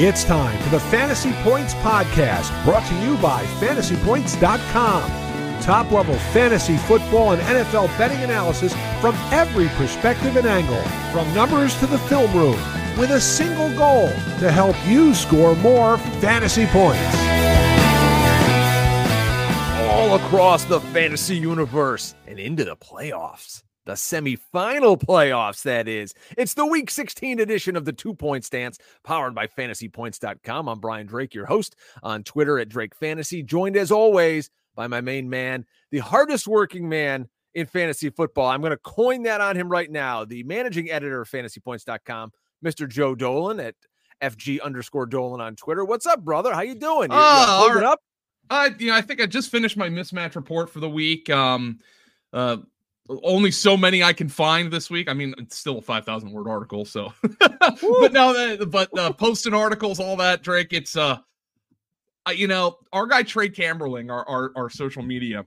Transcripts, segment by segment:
It's time for the Fantasy Points Podcast, brought to you by fantasypoints.com. Top level fantasy football and NFL betting analysis from every perspective and angle, from numbers to the film room, with a single goal to help you score more fantasy points. All across the fantasy universe and into the playoffs the semifinal playoffs, that is. It's the week 16 edition of the two point stance, powered by fantasypoints.com. I'm Brian Drake, your host on Twitter at Drake Fantasy, joined as always by my main man, the hardest working man in fantasy football. I'm going to coin that on him right now, the managing editor of fantasypoints.com, Mr. Joe Dolan at FG underscore Dolan on Twitter. What's up, brother? How you doing? You, oh, you up? I, you know, I think I just finished my mismatch report for the week. Um, uh, only so many I can find this week. I mean, it's still a 5,000 word article. So, but no, but uh, posting articles, all that, Drake, it's, uh, you know, our guy Trey Camberling, our, our, our social media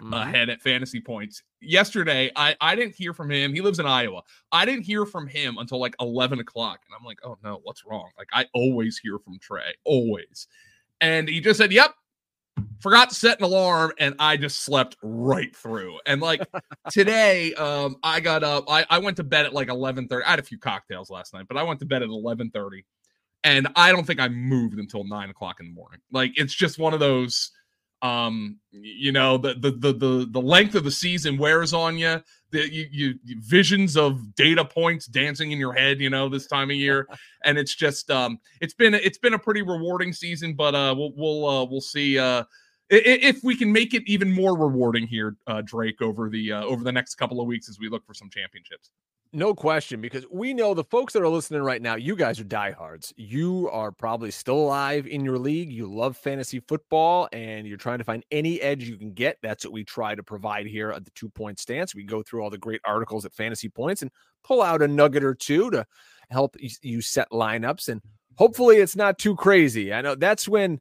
mm-hmm. uh, head at Fantasy Points, yesterday, I, I didn't hear from him. He lives in Iowa. I didn't hear from him until like 11 o'clock. And I'm like, oh no, what's wrong? Like, I always hear from Trey, always. And he just said, yep, forgot to set an alarm and I just slept right through. And like today, um, I got up, I, I went to bed at like 11 30. I had a few cocktails last night, but I went to bed at 11 30. And I don't think I moved until nine o'clock in the morning. Like it's just one of those um you know the the the the, the length of the season wears on you the you, you visions of data points dancing in your head you know this time of year. And it's just um it's been it's been a pretty rewarding season but uh we'll we'll uh we'll see uh if we can make it even more rewarding here uh drake over the uh, over the next couple of weeks as we look for some championships no question, because we know the folks that are listening right now, you guys are diehards. You are probably still alive in your league. You love fantasy football and you're trying to find any edge you can get. That's what we try to provide here at the two point stance. We go through all the great articles at Fantasy Points and pull out a nugget or two to help you set lineups. And mm-hmm. hopefully it's not too crazy. I know that's when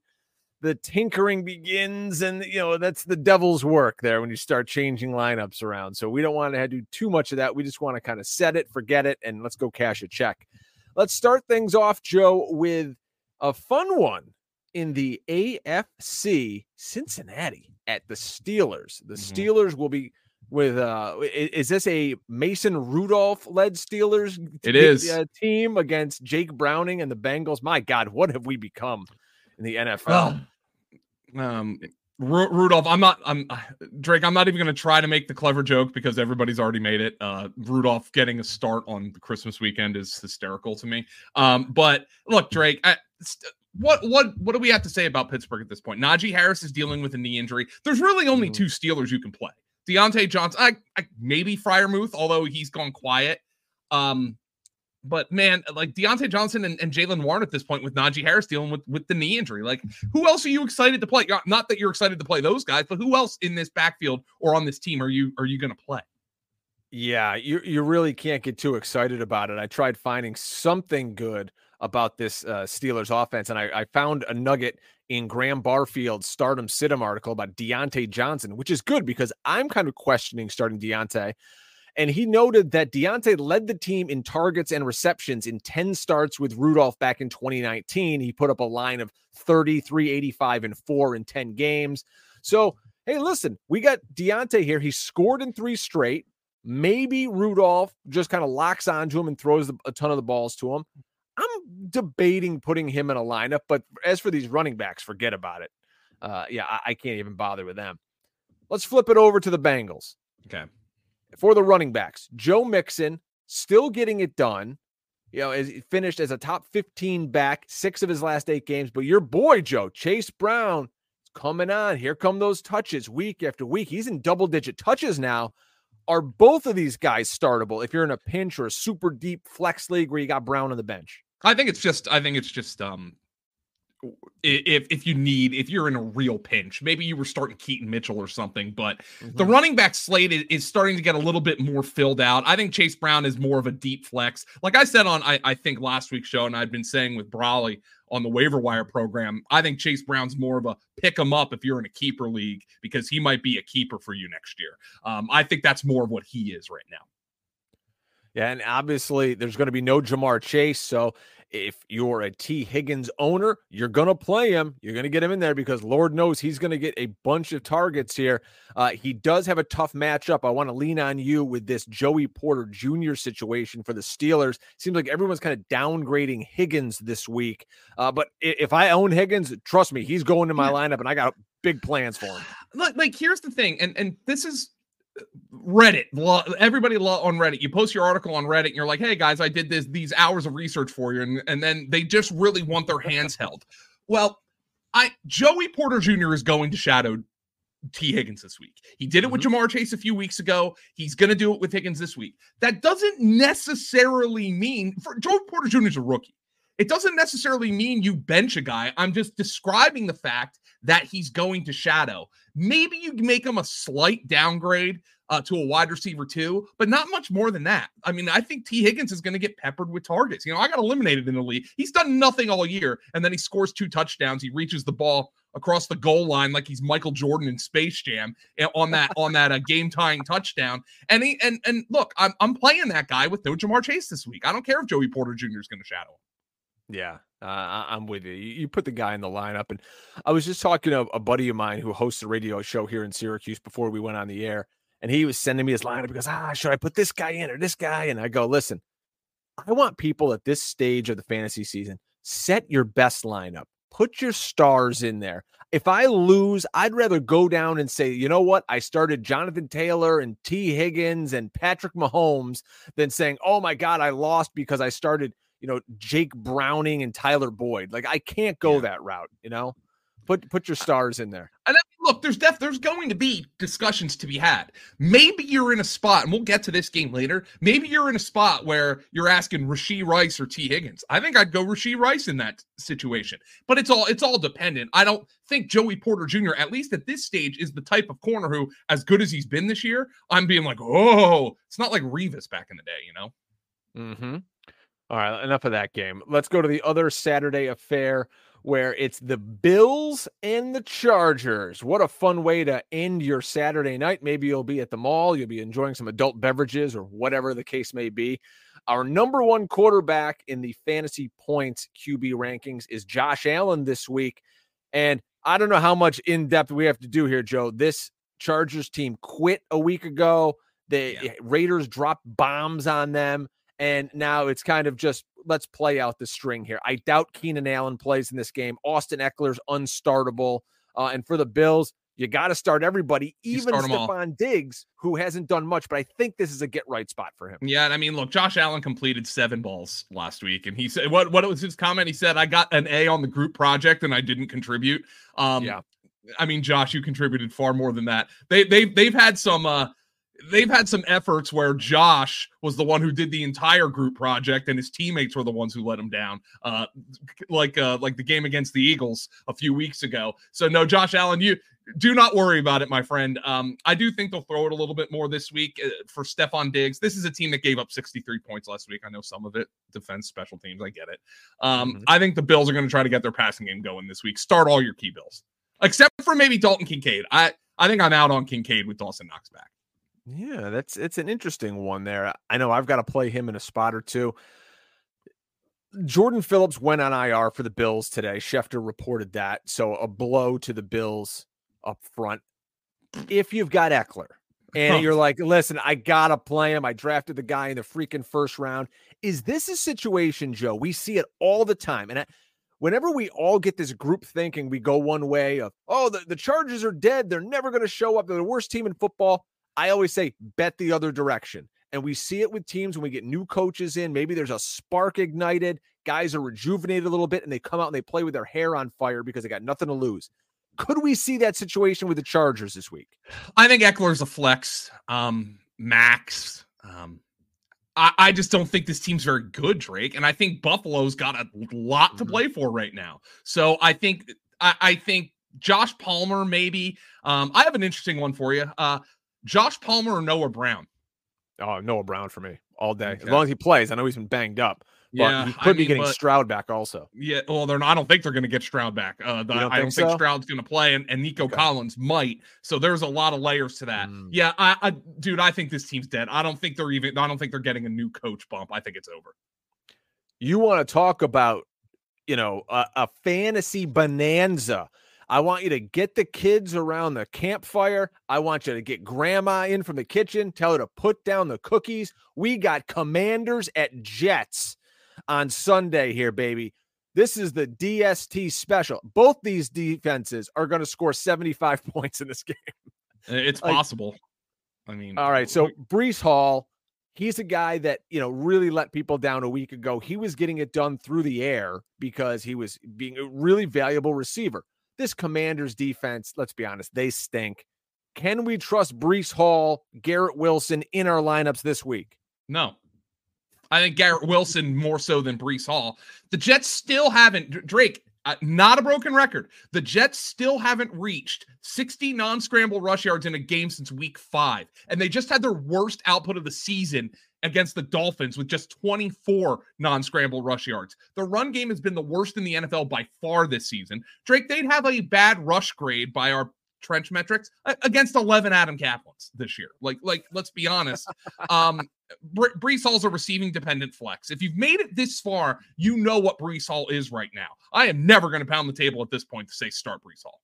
the tinkering begins and you know that's the devil's work there when you start changing lineups around. So we don't want to do too much of that. We just want to kind of set it forget it and let's go cash a check. Let's start things off joe with a fun one in the afc cincinnati at the steelers. The mm-hmm. steelers will be with uh is this a mason rudolph led steelers it is. uh, team against jake browning and the bengals? My god what have we become in the nfl um, Ru- Rudolph, I'm not. I'm Drake. I'm not even going to try to make the clever joke because everybody's already made it. Uh, Rudolph getting a start on the Christmas weekend is hysterical to me. Um, but look, Drake, I, st- what what what do we have to say about Pittsburgh at this point? Najee Harris is dealing with a knee injury. There's really only mm-hmm. two Steelers you can play. Diontae Johnson, I, I maybe Freiermuth, although he's gone quiet. Um, but man, like Diontae Johnson and, and Jaylen Warren at this point with Najee Harris dealing with, with the knee injury. Like, who else are you excited to play? Not that you're excited to play those guys, but who else in this backfield or on this team are you are you going to play? Yeah, you you really can't get too excited about it. I tried finding something good about this uh, Steelers offense, and I, I found a nugget in Graham Barfield's Stardom Situm article about Diontae Johnson, which is good because I'm kind of questioning starting Diontae and he noted that Diontae led the team in targets and receptions in 10 starts with Rudolph back in 2019. He put up a line of 33, 85, and four in 10 games. So, hey, listen, we got Diontae here. He scored in three straight. Maybe Rudolph just kind of locks onto him and throws a ton of the balls to him. I'm debating putting him in a lineup, but as for these running backs, forget about it. Uh, yeah, I, I can't even bother with them. Let's flip it over to the Bengals. Okay for the running backs. Joe Mixon still getting it done. You know, is finished as a top 15 back, six of his last eight games. But your boy, Joe, Chase Brown, is coming on. Here come those touches week after week. He's in double digit touches now. Are both of these guys startable if you're in a pinch or a super deep flex league where you got Brown on the bench? I think it's just I think it's just um if if you need if you're in a real pinch maybe you were starting keaton mitchell or something but mm-hmm. the running back slate is, is, starting to get a little bit more filled out i think chase brown is more of a deep flex like i said on i, I think last week's show and i've been saying with brawley on the waiver wire program i think chase brown's more of a pick him up if you're in a keeper league because he might be a keeper for you next year um, i think that's more of what he is right now yeah, and obviously there's going to be no Ja'Marr Chase. So if you're a Tee Higgins owner, you're going to play him. You're going to get him in there because Lord knows he's going to get a bunch of targets here. Uh, he does have a tough matchup. I want to lean on you with this Joey Porter Jr. situation for the Steelers. Seems like everyone's kind of downgrading Higgins this week. Uh, but if I own Higgins, trust me, he's going to my lineup and I got big plans for him. Look, like here's the thing, and and this is Reddit, everybody law on Reddit. You post your article on Reddit, and you're like, "Hey guys, I did this these hours of research for you," and, and then they just really want their hands held. Well, I Joey Porter Jr. is going to shadow Tee Higgins this week. He did it with mm-hmm. Ja'Marr Chase a few weeks ago. He's going to do it with Higgins this week. That doesn't necessarily mean for Joey Porter Jr. is a rookie. It doesn't necessarily mean you bench a guy. I'm just describing the fact that he's going to shadow. Maybe you make him a slight downgrade uh, to a wide receiver too, but not much more than that. I mean, I think Tee Higgins is going to get peppered with targets. You know, I got eliminated in the league. He's done nothing all year, and then he scores two touchdowns. He reaches the ball across the goal line like he's Michael Jordan in Space Jam eh, on that on that uh, game tying touchdown. And he and and look, I'm I'm playing that guy with no Ja'Marr Chase this week. I don't care if Joey Porter Jr. is going to shadow him. Yeah, uh, I'm with you. You put the guy in the lineup, and I was just talking to a buddy of mine who hosts a radio show here in Syracuse before we went on the air, and he was sending me his lineup because ah, should I put this guy in or this guy? And I go, listen, I want people at this stage of the fantasy season set your best lineup, put your stars in there. If I lose, I'd rather go down and say, you know what? I started Jonathan Taylor and Tee Higgins and Patrick Mahomes than saying, oh my God, I lost because I started you know, Jake Browning and Tyler Boyd. Like I can't go yeah. that route, you know. Put put your stars in there. And then, look, there's def there's going to be discussions to be had. Maybe you're in a spot, and we'll get to this game later. Maybe you're in a spot where you're asking Rashee Rice or Tee Higgins. I think I'd go Rashee Rice in that situation. But it's all it's all dependent. I don't think Joey Porter Jr. at least at this stage is the type of corner who, as good as he's been this year, I'm being like, oh, it's not like Revis back in the day, you know. Mm-hmm. All right, enough of that game. Let's go to the other Saturday affair where it's the Bills and the Chargers. What a fun way to end your Saturday night. Maybe you'll be at the mall, you'll be enjoying some adult beverages or whatever the case may be. Our number one quarterback in the fantasy points QB rankings is Josh Allen this week. And I don't know how much in depth we have to do here, Joe. This Chargers team quit a week ago. The yeah. Raiders dropped bombs on them. And now it's kind of just let's play out the string here. I doubt Keenan Allen plays in this game. Austin Ekeler's unstartable. Uh, and for the Bills, you got to start everybody, even Stefon Diggs, who hasn't done much, but I think this is a get right spot for him. Yeah, and I mean, look, Josh Allen completed seven balls last week, and he said, "What? What was his comment?" He said, "I got an A on the group project, and I didn't contribute." Um, yeah, I mean, Josh, you contributed far more than that. They they they've had some uh they've had some efforts where Josh was the one who did the entire group project and his teammates were the ones who let him down. Uh, like uh, like the game against the Eagles a few weeks ago. So no, Josh Allen, you do not worry about it, my friend. Um, I do think they'll throw it a little bit more this week uh, for Stefon Diggs. This is a team that gave up 63 points last week. I know some of it defense, special teams. I get it. Um, mm-hmm. I think the Bills are going to try to get their passing game going this week. Start all your key Bills, except for maybe Dalton Kincaid. I I think I'm out on Kincaid with Dawson Knox back. Yeah, that's it's an interesting one there. I know I've got to play him in a spot or two. Jordan Phillips went on IR for the Bills today. Schefter reported that. So a blow to the Bills up front. If you've got Ekeler and you're like, listen, I gotta play him. I drafted the guy in the freaking first round. Is this a situation, Joe? We see it all the time. And I, whenever we all get this group thinking, we go one way of, oh, the, the Chargers are dead. They're never going to show up. They're the worst team in football. I always say bet the other direction. And we see it with teams when we get new coaches in. Maybe there's a spark ignited, guys are rejuvenated a little bit, and they come out and they play with their hair on fire because they got nothing to lose. Could we see that situation with the Chargers this week? I think Ekeler's a flex. Um, Max. Um, I, I just don't think this team's very good, Drake. And I think Buffalo's got a lot to mm-hmm. play for right now. So I think I, I think Josh Palmer, maybe. Um, I have an interesting one for you. Uh, Josh Palmer or Noah Brown? Oh, Noah Brown for me all day. Okay. As long as he plays. I know he's been banged up. But yeah, he could I be getting but, Stroud back also. Yeah, well, they're not. I don't think they're going to get Stroud back. Uh, the, don't I don't think, so? Stroud's going to play, and, and Nico okay. Collins might. So there's a lot of layers to that. Mm. Yeah, I, I, dude, I think this team's dead. I don't think they're even. I don't think they're getting a new coach bump. I think it's over. You want to talk about, you know, a, a fantasy bonanza. I want you to get the kids around the campfire. I want you to get grandma in from the kitchen, tell her to put down the cookies. We got commanders at Jets on Sunday here, baby. This is the DST special. Both these defenses are going to score 75 points in this game. It's like, possible. I mean, all right. So Breece Hall, he's a guy that, you know, really let people down a week ago. He was getting it done through the air because he was being a really valuable receiver. This commander's defense, let's be honest, they stink. Can we trust Breece Hall, Garrett Wilson in our lineups this week? No. I think Garrett Wilson more so than Breece Hall. The Jets still haven't, Drake, uh, not a broken record. The Jets still haven't reached 60 non scramble rush yards in a game since week five. And they just had their worst output of the season against the Dolphins with just 24 non scramble rush yards. The run game has been the worst in the NFL by far this season. Drake, they'd have a bad rush grade by our trench metrics against 11 Adam Caplins this year. Like, like let's be honest. Um, Bre- Breece Hall's a receiving dependent flex. If you've made it this far, you know what Breece Hall is right now. I am never going to pound the table at this point to say start Breece Hall.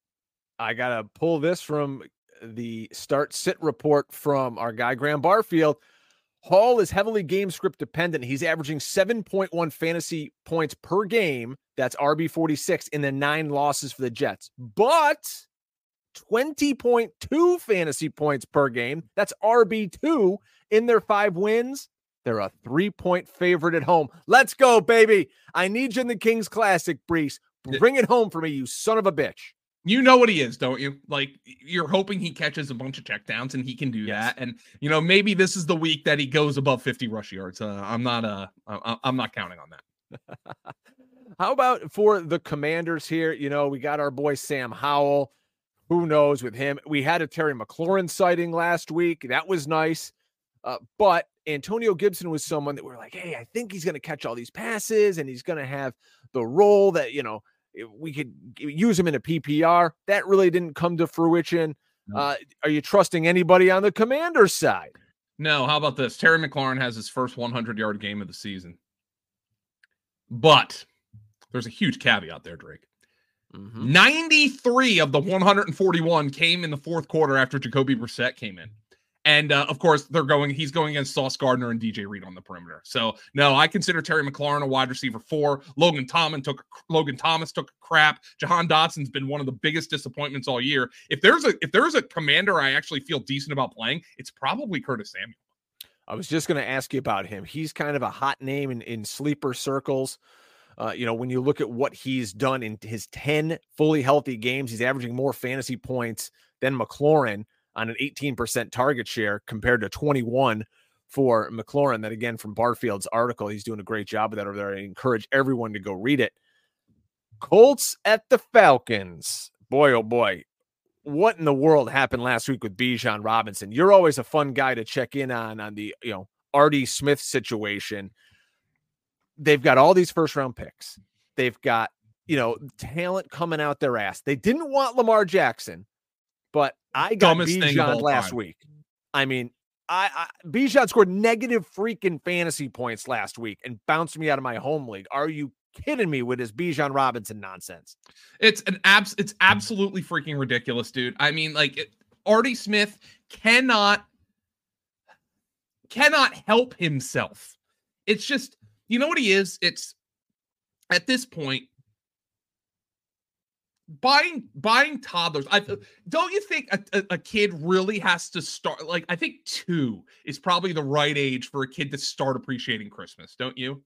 I got to pull this from the start sit report from our guy, Graham Barfield. Hall is heavily game script dependent. He's averaging 7.1 fantasy points per game. That's RB 46 in the nine losses for the Jets. But 20.2 fantasy points per game. That's RB2 in their five wins. They're a three point favorite at home. Let's go, baby. I need you in the Kings Classic, Breece. Bring it home for me, you son of a bitch. You know what he is, don't you? Like you're hoping he catches a bunch of checkdowns and he can do yes. that. And you know, maybe this is the week that he goes above 50 rush yards. Uh, I'm not uh I'm not counting on that. How about for the commanders here? You know, we got our boy Sam Howell. Who knows with him? We had a Terry McLaurin sighting last week. That was nice. Uh, but Antonio Gibson was someone that we're like, hey, I think he's going to catch all these passes and he's going to have the role that, you know, we could use him in a PPR. That really didn't come to fruition. Uh, are you trusting anybody on the commander side? No. How about this? Terry McLaurin has his first 100 yard game of the season. But there's a huge caveat there, Drake. Mm-hmm. 93 of the 141 came in the fourth quarter after Jacoby Brissett came in. And uh, of course, they're going, he's going against Sauce Gardner and DJ Reed on the perimeter. So, no, I consider Terry McLaurin a wide receiver four. Logan Thomas took Logan Thomas took crap. Jahan Dotson's been one of the biggest disappointments all year. If there's a if there's a commander I actually feel decent about playing, it's probably Curtis Samuel. I was just going to ask you about him. He's kind of a hot name in, in sleeper circles. Uh, you know, when you look at what he's done in his 10 fully healthy games, he's averaging more fantasy points than McLaurin on an 18% target share compared to 21 for McLaurin. That again from Barfield's article, he's doing a great job of that over there. I encourage everyone to go read it. Colts at the Falcons. Boy, oh boy. What in the world happened last week with Bijan Robinson? You're always a fun guy to check in on on the you know Artie Smith situation they've got all these first round picks. They've got, you know, talent coming out their ass. They didn't want Lamar Jackson, but I got Bijan last time. week. I mean, I, I Bijan scored negative freaking fantasy points last week and bounced me out of my home league. Are you kidding me with his Bijan Robinson nonsense? It's an abs. It's absolutely freaking ridiculous, dude. I mean, like it, Artie Smith cannot cannot help himself. It's just you know what he is? It's at this point buying buying toddlers. I hmm. don't you think a, a, a, kid really has to start like I think two is probably the right age for a kid to start appreciating Christmas, don't you?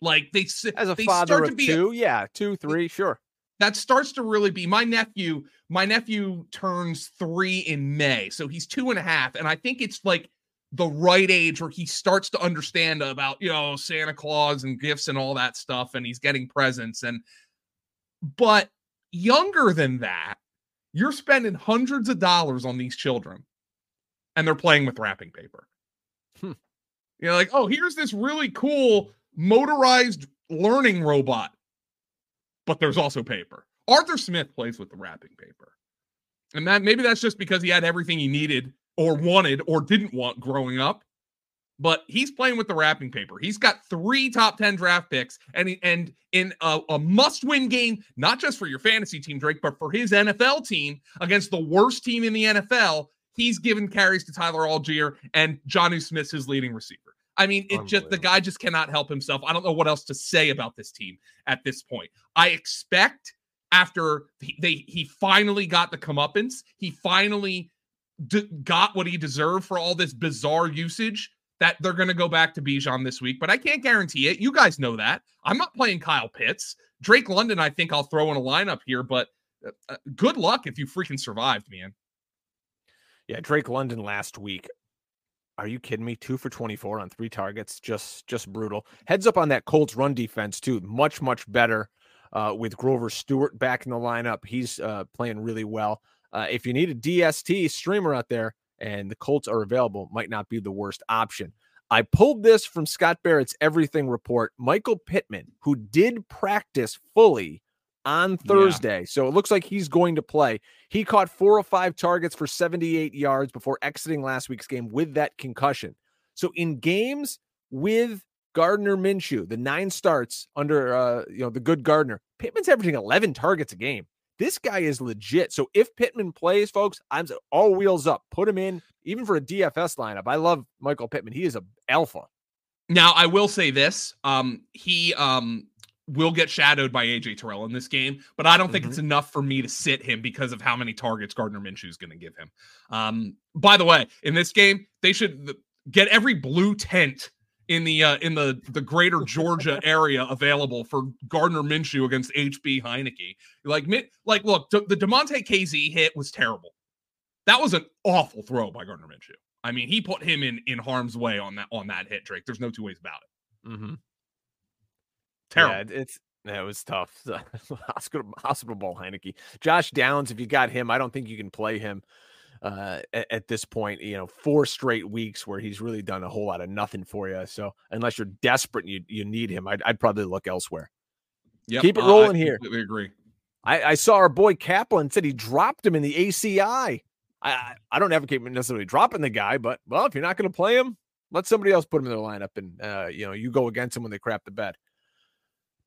Like they as a they father of two, a, yeah, two, three, sure. That starts to really be my nephew. My nephew turns three in May, so he's two and a half, and I think it's like the right age where he starts to understand about you know Santa Claus and gifts and all that stuff and he's getting presents and but younger than that you're spending hundreds of dollars on these children and they're playing with wrapping paper hmm. you're like oh here's this really cool motorized learning robot but there's also paper arthur smith plays with the wrapping paper and that maybe that's just because he had everything he needed or wanted or didn't want growing up. But he's playing with the wrapping paper. He's got three top 10 draft picks and and in a, a must-win game, not just for your fantasy team, Drake, but for his NFL team against the worst team in the NFL, he's given carries to Tyler Allgeier and Jonnu Smith's his leading receiver. I mean, it just the guy just cannot help himself. I don't know what else to say about this team at this point. I expect after he, they he finally got the comeuppance, he finally d- got what he deserved for all this bizarre usage that they're going to go back to Bijan this week, but I can't guarantee it. You guys know that. I'm not playing Kyle Pitts. Drake London, I think I'll throw in a lineup here, but uh, uh good luck if you freaking survived, man. Yeah, Drake London last week. Are you kidding me? Two for 24 on three targets. Just just brutal. Heads up on that Colts run defense, too. Much, much better uh, with Grover Stewart back in the lineup. He's uh, playing really well. Uh, if you need a DST streamer out there, and the Colts are available might not be the worst option. I pulled this from Scott Barrett's Everything Report. Michael Pittman, who did practice fully on Thursday, yeah. so it looks like he's going to play. He caught four or five targets for 78 yards before exiting last week's game with that concussion. So in games with Gardner Minshew, the nine starts under uh, you know the good Gardner, Pittman's averaging 11 targets a game. This guy is legit. So if Pittman plays, folks, I'm all wheels up. Put him in, even for a DFS lineup. I love Michael Pittman. He is a alpha. Now I will say this: um, he um will get shadowed by AJ Terrell in this game, but I don't think mm-hmm. it's enough for me to sit him because of how many targets Gardner Minshew is going to give him. Um, by the way, in this game, they should get every blue tent in the uh, in the the greater Georgia area available for Gardner Minshew against HB Heinicke. Like like look, the Damontae Kazee hit was terrible. That was an awful throw by Gardner Minshew. I mean, he put him in in harm's way on that on that hit, Drake. There's no two ways about it. Mm-hmm. Terrible. Yeah, it's that was tough. hospital hospital ball Heinicke. Josh Downs, if you got him, I don't think you can play him uh, at, at, this point, you know, four straight weeks where he's really done a whole lot of nothing for you. So unless you're desperate and you, you need him, I'd, I'd probably look elsewhere. Yep. Keep it rolling uh, here. We agree. I, I, saw our boy Kaplan said he dropped him in the ACI. I, I don't advocate necessarily dropping the guy, but well, if you're not going to play him, let somebody else put him in their lineup and uh, you know you go against him when they crap the bed.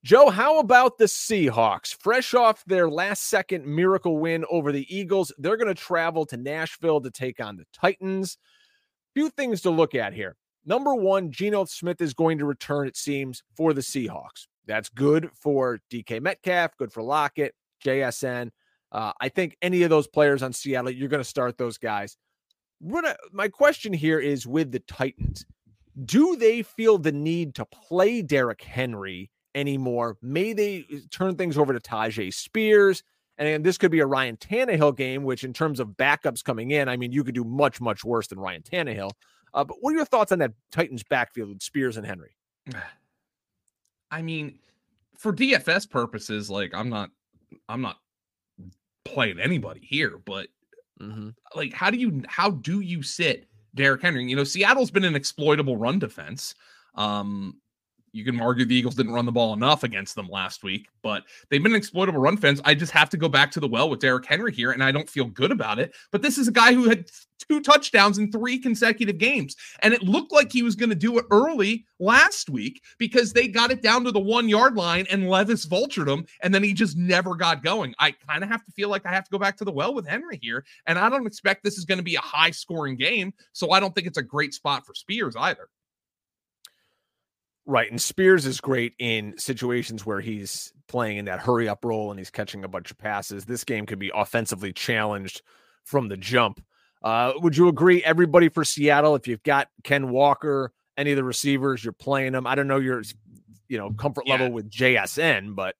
Joe, how about the Seahawks? Fresh off their last second miracle win over the Eagles, they're going to travel to Nashville to take on the Titans. Few things to look at here. Number one, Geno Smith is going to return, it seems, for the Seahawks. That's good for DK Metcalf, good for Lockett, JSN. Uh, I think any of those players on Seattle, you're going to start those guys. Gonna, my question here is with the Titans, do they feel the need to play Derrick Henry anymore. May they uh, turn things over to Tyjae Spears. And this could be a Ryan Tannehill game, which in terms of backups coming in, I mean, you could do much, much worse than Ryan Tannehill. Uh, but what are your thoughts on that Titans backfield with Spears and Henry? I mean, for DFS purposes, like I'm not, I'm not playing anybody here, but mm-hmm. like, how do you, how do you sit Derrick Henry? You know, Seattle's been an exploitable run defense. Um, you can argue the Eagles didn't run the ball enough against them last week, but they've been an exploitable run fence. I just have to go back to the well with Derrick Henry here, and I don't feel good about it. But this is a guy who had two touchdowns in three consecutive games, and it looked like he was going to do it early last week because they got it down to the one yard line and Levis vultured him, and then he just never got going. I kind of have to feel like I have to go back to the well with Henry here, and I don't expect this is going to be a high scoring game, so I don't think it's a great spot for Spears either. Right. And Spears is great in situations where he's playing in that hurry up role and he's catching a bunch of passes. This game could be offensively challenged from the jump. Uh, would you agree, everybody for Seattle, if you've got Ken Walker, any of the receivers, you're playing them? I don't know your you know comfort level with JSN, but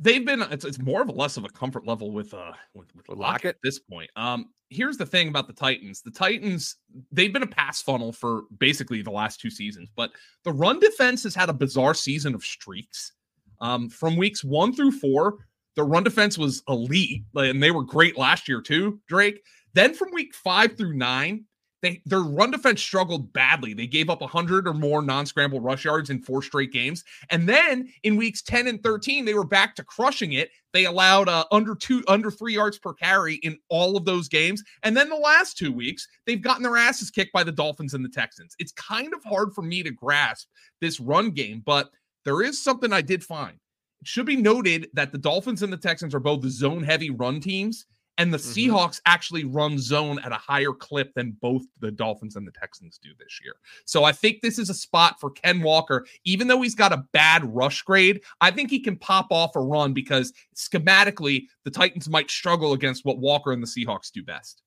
they've been it's, it's more of a less of a comfort level with uh with, with Lockett, Lockett at this point. Um here's the thing about the Titans. The Titans, they've been a pass funnel for basically the last two seasons, but the run defense has had a bizarre season of streaks. Um, from weeks one through four, the run defense was elite, and they were great last year too, Drake. Then from week five through nine, they their run defense struggled badly. They gave up 100 or more non-scramble rush yards in four straight games. And then in weeks 10 and 13, they were back to crushing it. They allowed uh, under two under 3 yards per carry in all of those games. And then the last 2 weeks, they've gotten their asses kicked by the Dolphins and the Texans. It's kind of hard for me to grasp this run game, but there is something I did find. It should be noted that the Dolphins and the Texans are both zone heavy run teams and the mm-hmm. Seahawks actually run zone at a higher clip than both the Dolphins and the Texans do this year. So I think this is a spot for Ken Walker. Even though he's got a bad rush grade, I think he can pop off a run because schematically, the Titans might struggle against what Walker and the Seahawks do best.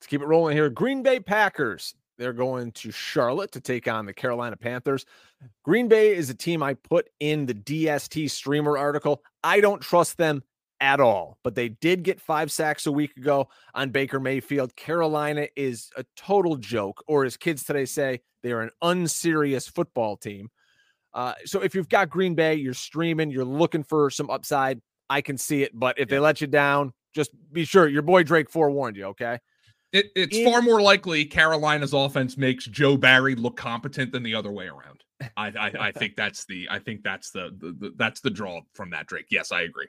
Let's keep it rolling here. Green Bay Packers. They're going to Charlotte to take on the Carolina Panthers. Green Bay is a team I put in the DST streamer article. I don't trust them at all. But they did get five sacks a week ago on Baker Mayfield. Carolina is a total joke, or as kids today say, they're an unserious football team. Uh, so if you've got Green Bay, you're streaming, you're looking for some upside. I can see it, but if they let you down, just be sure your boy Drake forewarned you. Okay. It, it's In- far more likely Carolina's offense makes Joe Barry look competent than the other way around. I, I, I think that's the I think that's the, the, the that's the draw from that Drake. Yes, I agree.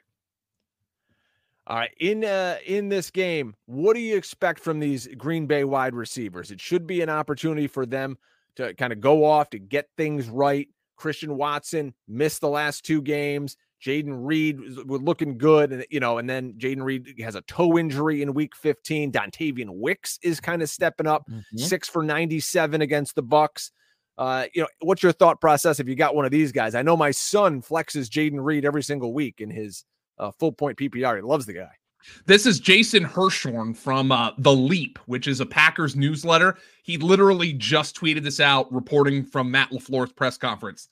All right, in uh, in this game, what do you expect from these Green Bay wide receivers? It should be an opportunity for them to kind of go off to get things right. Christian Watson missed the last two games. Jayden Reed was looking good, and you know, and then Jayden Reed has a toe injury in Week 15. Dontayvion Wicks is kind of stepping up, mm-hmm. six for 97 against the Bucks. Uh, you know, what's your thought process if you got one of these guys? I know my son flexes Jayden Reed every single week in his uh, full point PPR. He loves the guy. This is Jason Hirschhorn from uh, The Leap, which is a Packers newsletter. He literally just tweeted this out, reporting from Matt LaFleur's press conference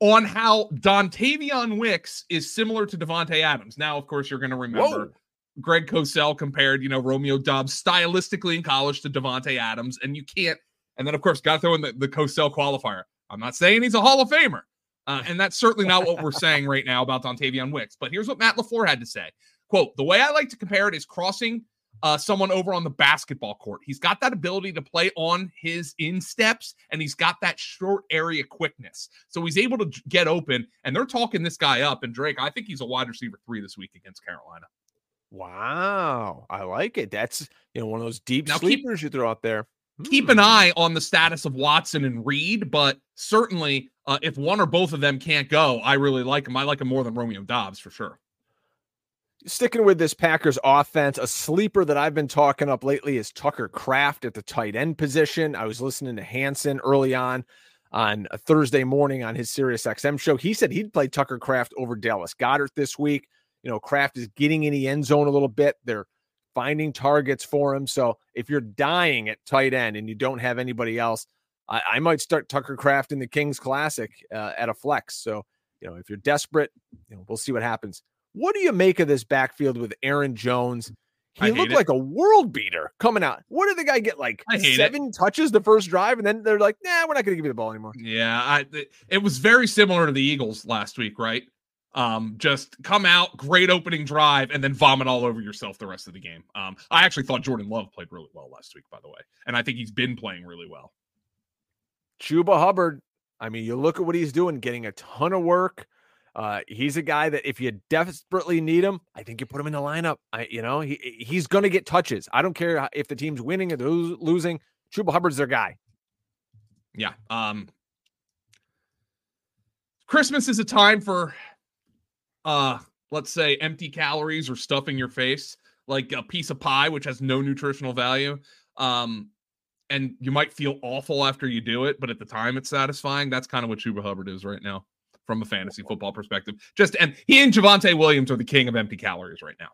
on how Dontayvion Wicks is similar to Davante Adams. Now, of course, you're going to remember Whoa. Greg Cosell compared, you know, Romeo Doubs stylistically in college to Davante Adams, and you can't. And then, of course, got to throw in the, the Cosell qualifier. I'm not saying he's a Hall of Famer, uh, and that's certainly not what we're saying right now about Dontayvion Wicks. But here's what Matt LaFleur had to say. Quote, the way I like to compare it is crossing uh, someone over on the basketball court. He's got that ability to play on his insteps and he's got that short area quickness. So he's able to get open and they're talking this guy up. And Drake, I think he's a wide receiver three this week against Carolina. Wow. I like it. That's, you know, one of those deep now sleepers keep, you throw out there. Keep an hmm. eye on the status of Watson and Reed, but certainly uh, if one or both of them can't go, I really like them. I like them more than Romeo Doubs for sure. Sticking with this Packers offense, a sleeper that I've been talking up lately is Tucker Kraft at the tight end position. I was listening to Hanson early on on a Thursday morning on his Sirius XM show. He said he'd play Tucker Kraft over Dallas Goedert this week. You know, Kraft is getting in the end zone a little bit. They're finding targets for him. So if you're dying at tight end and you don't have anybody else, I, I might start Tucker Kraft in the Kings Classic uh, at a flex. So, you know, if you're desperate, you know, we'll see what happens. What do you make of this backfield with Aaron Jones? He looked it. like a world beater coming out. What did the guy get like seven it. touches the first drive, and then they're like, "Nah, we're not going to give you the ball anymore." Yeah, I, it was very similar to the Eagles last week, right? Um, just come out, great opening drive, and then vomit all over yourself the rest of the game. Um, I actually thought Jordan Love played really well last week, by the way, and I think he's been playing really well. Chuba Hubbard. I mean, you look at what he's doing, getting a ton of work. Uh, he's a guy that if you desperately need him, I think you put him in the lineup. I, you know, he he's going to get touches. I don't care if the team's winning or losing. Chuba Hubbard's their guy. Yeah. Um, Christmas is a time for, uh, let's say, empty calories or stuffing your face, like a piece of pie, which has no nutritional value. Um, and you might feel awful after you do it, but at the time it's satisfying. That's kind of what Chuba Hubbard is right now from a fantasy football perspective. Just and he and Javonte Williams are the king of empty calories right now.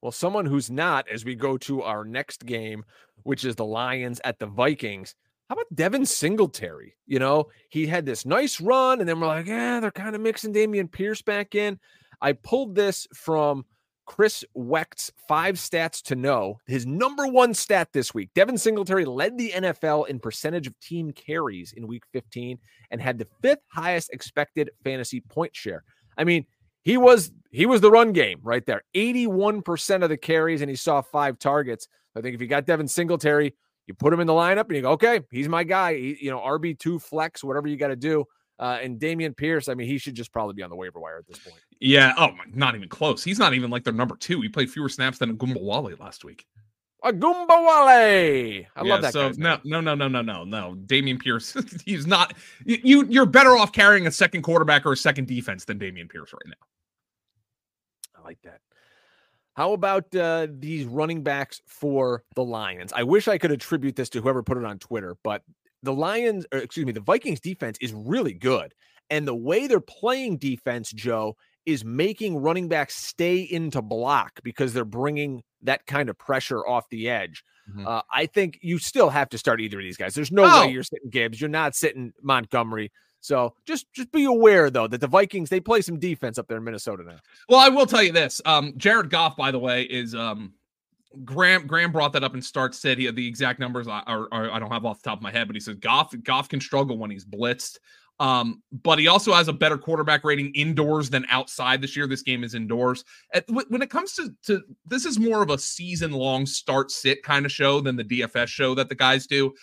Well, someone who's not, as we go to our next game, which is the Lions at the Vikings. How about Devin Singletary? You know, he had this nice run, and then we're like, yeah, they're kind of mixing Dameon Pierce back in. I pulled this from Chris Wecht's five stats to know. His number one stat this week Devin Singletary led the NFL in percentage of team carries in week 15 and had the fifth highest expected fantasy point share. I mean, he was he was the run game right there 81% of the carries and he saw five targets I think if you got Devin Singletary, you put him in the lineup and you go, okay, he's my guy. He, you know, RB2 flex, whatever you got to do. Uh, and Dameon Pierce, I mean, he should just probably be on the waiver wire at this point. Yeah. Oh, my, not even close. He's not even like their number two. He played fewer snaps than Ogunbowale last week. Ogunbowale. I yeah, love that. So no, no, no, no, no, no, no. Dameon Pierce, he's not. You, you're better off carrying a second quarterback or a second defense than Dameon Pierce right now. I like that. How about uh, these running backs for the Lions? I wish I could attribute this to whoever put it on Twitter, but the Lions, or excuse me, the Vikings defense is really good. And the way they're playing defense, Joe, is making running backs stay into block because they're bringing that kind of pressure off the edge. Mm-hmm. Uh, I think you still have to start either of these guys. There's no oh. way you're sitting Gibbs. You're not sitting Montgomery. So just just be aware though that the Vikings they play some defense up there in Minnesota now. Well, I will tell you this. Um, Jared Goff, by the way, is um Graham Graham brought that up and start said he the exact numbers. I, I don't have off the top of my head, but he said Goff Goff can struggle when he's blitzed. Um, but he also has a better quarterback rating indoors than outside this year. This game is indoors. At, when it comes to, to this is more of a season long start sit kind of show than the DFS show that the guys do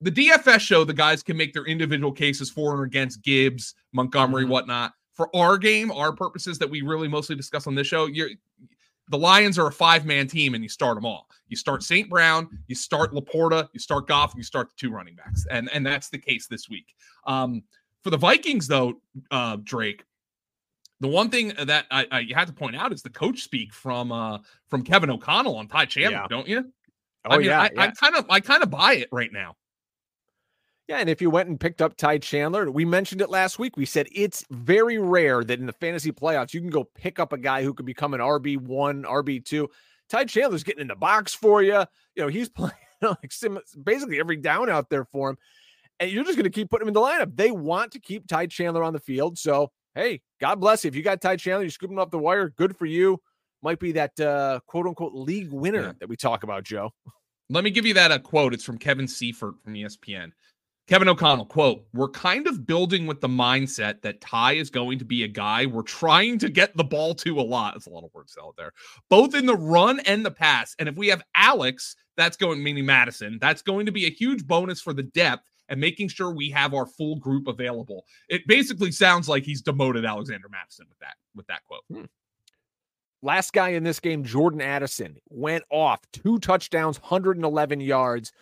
the DFS show, the guys can make their individual cases for and against Gibbs, Montgomery, mm-hmm. whatnot. For our game, our purposes that we really mostly discuss on this show, you're the Lions are a five man team and you start them all. You start St. Brown, you start LaPorta, you start Goff, and you start the two running backs. And, and that's the case this week. Um, for the Vikings, though, uh, Drake, the one thing that I, I had to point out is the coach speak from uh, from Kevin O'Connell on Ty Chandler, yeah. don't you? Oh, I mean, yeah, I, yeah. I kind of I kind of buy it right now. Yeah, and if you went and picked up Ty Chandler, we mentioned it last week. We said it's very rare that in the fantasy playoffs you can go pick up a guy who could become an RB one, RB two. Ty Chandler's getting in the box for you. You know he's playing like basically every down out there for him, and you're just going to keep putting him in the lineup. They want to keep Ty Chandler on the field, so hey, God bless you. If you got Ty Chandler, you're scooping up the wire. Good for you. Might be that uh, quote unquote league winner yeah. that we talk about, Joe. Let me give you that a quote. It's from Kevin Seifert from ESPN. Kevin O'Connell, quote, We're kind of building with the mindset that Ty is going to be a guy we're trying to get the ball to a lot. That's a lot of words out there, both in the run and the pass. And if we have Alex, that's going, meaning Mattison, that's going to be a huge bonus for the depth and making sure we have our full group available. It basically sounds like he's demoted Alexander Mattison with that, with that quote. Hmm. Last guy in this game, Jordan Addison, went off two touchdowns, 111 yards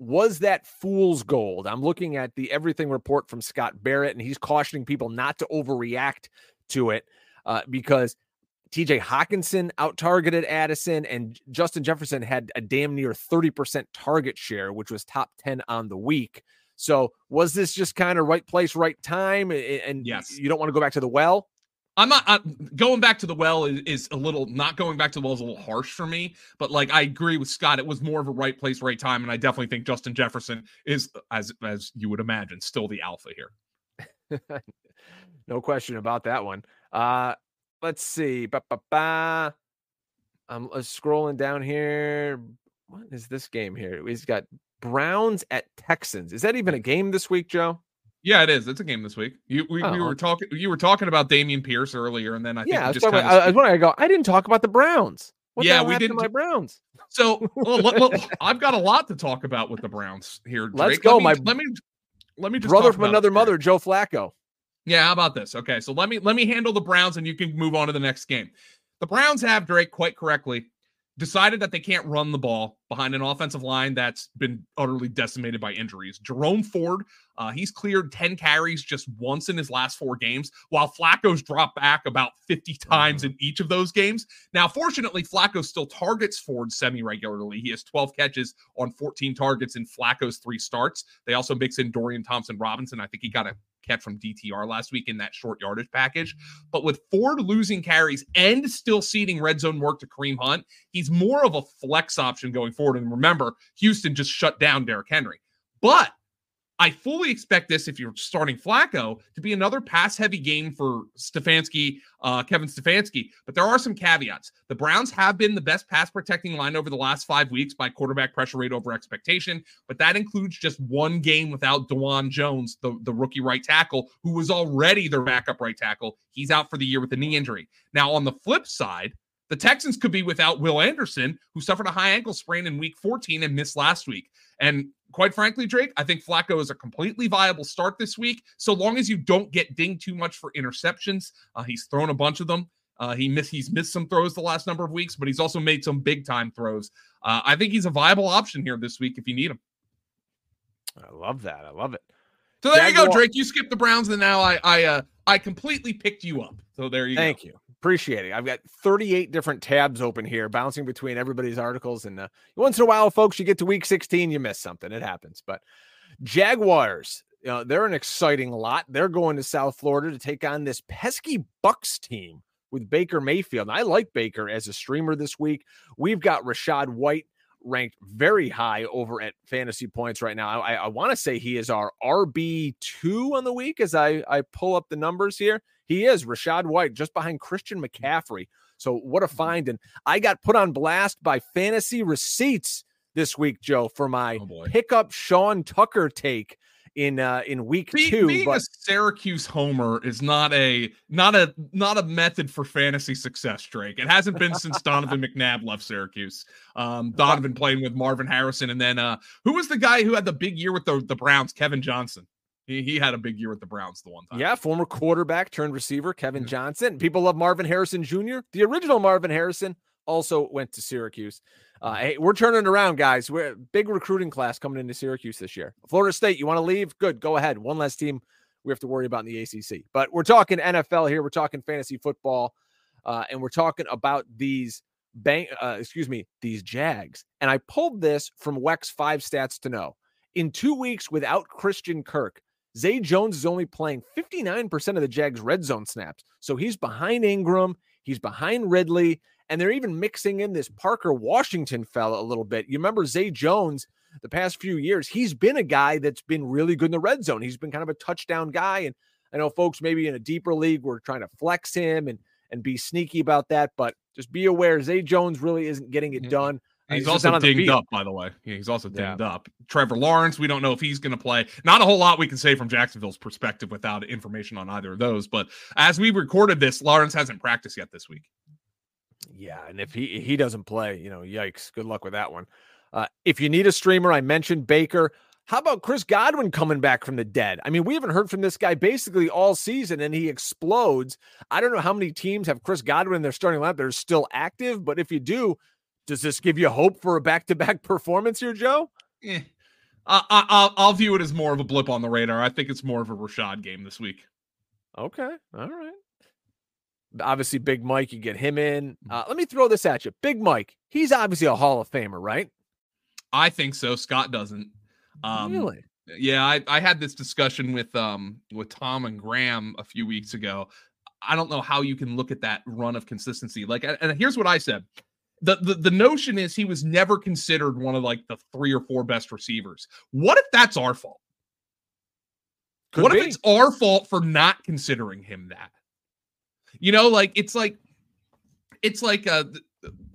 was that fool's gold? I'm looking at the everything report from Scott Barrett, and he's cautioning people not to overreact to it uh, because TJ Hockenson out targeted Addison, and Justin Jefferson had a damn near 30% target share, which was top 10 on the week. So, was this just kind of right place, right time? And yes, you don't want to go back to the well? I'm not I'm, going back to the well is, is, a little not going back to the well is a little harsh for me, but like I agree with Scott. It was more of a right place, right time, and I definitely think Justin Jefferson is, as as you would imagine, still the alpha here. no question about that one. Uh let's see. Ba-ba-ba. I'm uh, scrolling down here. What is this game here? He's got Browns at Texans. Is that even a game this week, Joe? Yeah, it is. It's a game this week. You we, oh. we were oh, talking. You were talking about Dameon Pierce earlier, and then I think yeah, just about, I was wondering. I go. I didn't talk about the Browns. What yeah, we didn't. My Browns. So well, I've got a lot to talk about with the Browns here. Drake. Let's go. Let me, my let me let me just brother from another mother, Joe Flacco. Yeah, how about this? Okay, so let me let me handle the Browns, and you can move on to the next game. The Browns have Drake quite correctly decided that they can't run the ball behind an offensive line that's been utterly decimated by injuries. Jerome Ford, uh, he's cleared 10 carries just once in his last four games, while Flacco's dropped back about 50 times in each of those games. Now, fortunately, Flacco still targets Ford semi regularly. He has 12 catches on 14 targets in Flacco's three starts. They also mix in Dorian Thompson Robinson. I think he got a catch from DTR last week in that short yardage package. Mm-hmm. But with Ford losing carries and still ceding red zone work to Kareem Hunt, he's more of a flex option going forward. And remember, Houston just shut down Derrick Henry. But I fully expect this, if you're starting Flacco, to be another pass heavy game for Stefanski, uh, Kevin Stefanski. But there are some caveats. The Browns have been the best pass protecting line over the last five weeks by quarterback pressure rate over expectation, but that includes just one game without Dawand Jones, the, the rookie right tackle, who was already their backup right tackle. He's out for the year with a knee injury. Now, on the flip side, The Texans could be without Will Anderson, who suffered a high ankle sprain in week 14 and missed last week. And quite frankly, Drake, I think Flacco is a completely viable start this week, so long as you don't get dinged too much for interceptions. Uh, he's thrown a bunch of them. Uh, he missed he's missed some throws the last number of weeks, but he's also made some big time throws. Uh, I think he's a viable option here this week if you need him. I love that. I love it. So there Jaguar- you go, Drake. You skipped the Browns, and now I I uh, I completely picked you up. So there you Thank go. Thank you. Appreciate it. I've got 38 different tabs open here, bouncing between everybody's articles. And uh, once in a while, folks, you get to week 16, you miss something. It happens. But Jaguars, you know, they're an exciting lot. They're going to South Florida to take on this pesky Bucks team with Baker Mayfield. And I like Baker as a streamer this week. We've got Rachaad White ranked very high over at fantasy points right now. I, I want to say he is our RB2 on the week as I, I pull up the numbers here. He is Rachaad White just behind Christian McCaffrey. So what a mm-hmm. find. And I got put on blast by fantasy receipts this week, Joe, for my oh pickup Sean Tucker take in uh in week Be, two. Being but... a Syracuse homer is not a not a not a method for fantasy success, Drake. It hasn't been since Donovan McNabb left Syracuse. Um Donovan playing with Marvin Harrison, and then uh who was the guy who had the big year with the, the Browns? Kevin Johnson. He, he had a big year with the Browns the one time. Yeah, former quarterback turned receiver Kevin Johnson. People love Marvin Harrison Jr. The original Marvin Harrison also went to Syracuse. Uh, hey, we're turning around, guys. We're big recruiting class coming into Syracuse this year. Florida State, you want to leave? Good, go ahead. One less team we have to worry about in the ACC. But we're talking NFL here. We're talking fantasy football, uh, and we're talking about these bank. Uh, excuse me, these Jags. And I pulled this from Wecht's Five Stats to know. In two weeks without Christian Kirk, Zay Jones is only playing 59% of the Jags red zone snaps. So he's behind Engram, he's behind Ridley, and they're even mixing in this Parker Washington fella a little bit. You remember Zay Jones the past few years, he's been a guy that's been really good in the red zone. He's been kind of a touchdown guy. And I know folks maybe in a deeper league were trying to flex him and and be sneaky about that, but just be aware Zay Jones really isn't getting it done. Uh, he's, he's also dinged up, by the way. Yeah, he's also dinged yeah. up. Trevor Lawrence, we don't know if he's going to play. Not a whole lot we can say from Jacksonville's perspective without information on either of those. But as we recorded this, Lawrence hasn't practiced yet this week. Yeah, and if he he doesn't play, you know, yikes. Good luck with that one. Uh, if you need a streamer, I mentioned Baker. How about Chris Godwin coming back from the dead? I mean, we haven't heard from this guy basically all season, and he explodes. I don't know how many teams have Chris Godwin in their starting lineup that are still active, but if you do, does this give you hope for a back-to-back performance here, Joe? Eh. I, will view it as more of a blip on the radar. I think it's more of a Rachaad game this week. Okay, all right. Obviously, Big Mike, you get him in. Mm. Uh, let me throw this at you. Big Mike, he's obviously a Hall of Famer, right? I think so. Scott doesn't. Um, really? Yeah, I, I had this discussion with um with Tom and Graham a few weeks ago. I don't know how you can look at that run of consistency. Like, and here's what I said: the, the the notion is he was never considered one of like the three or four best receivers. What if that's our fault? Could what be. if it's our fault for not considering him that? You know, like it's like it's like uh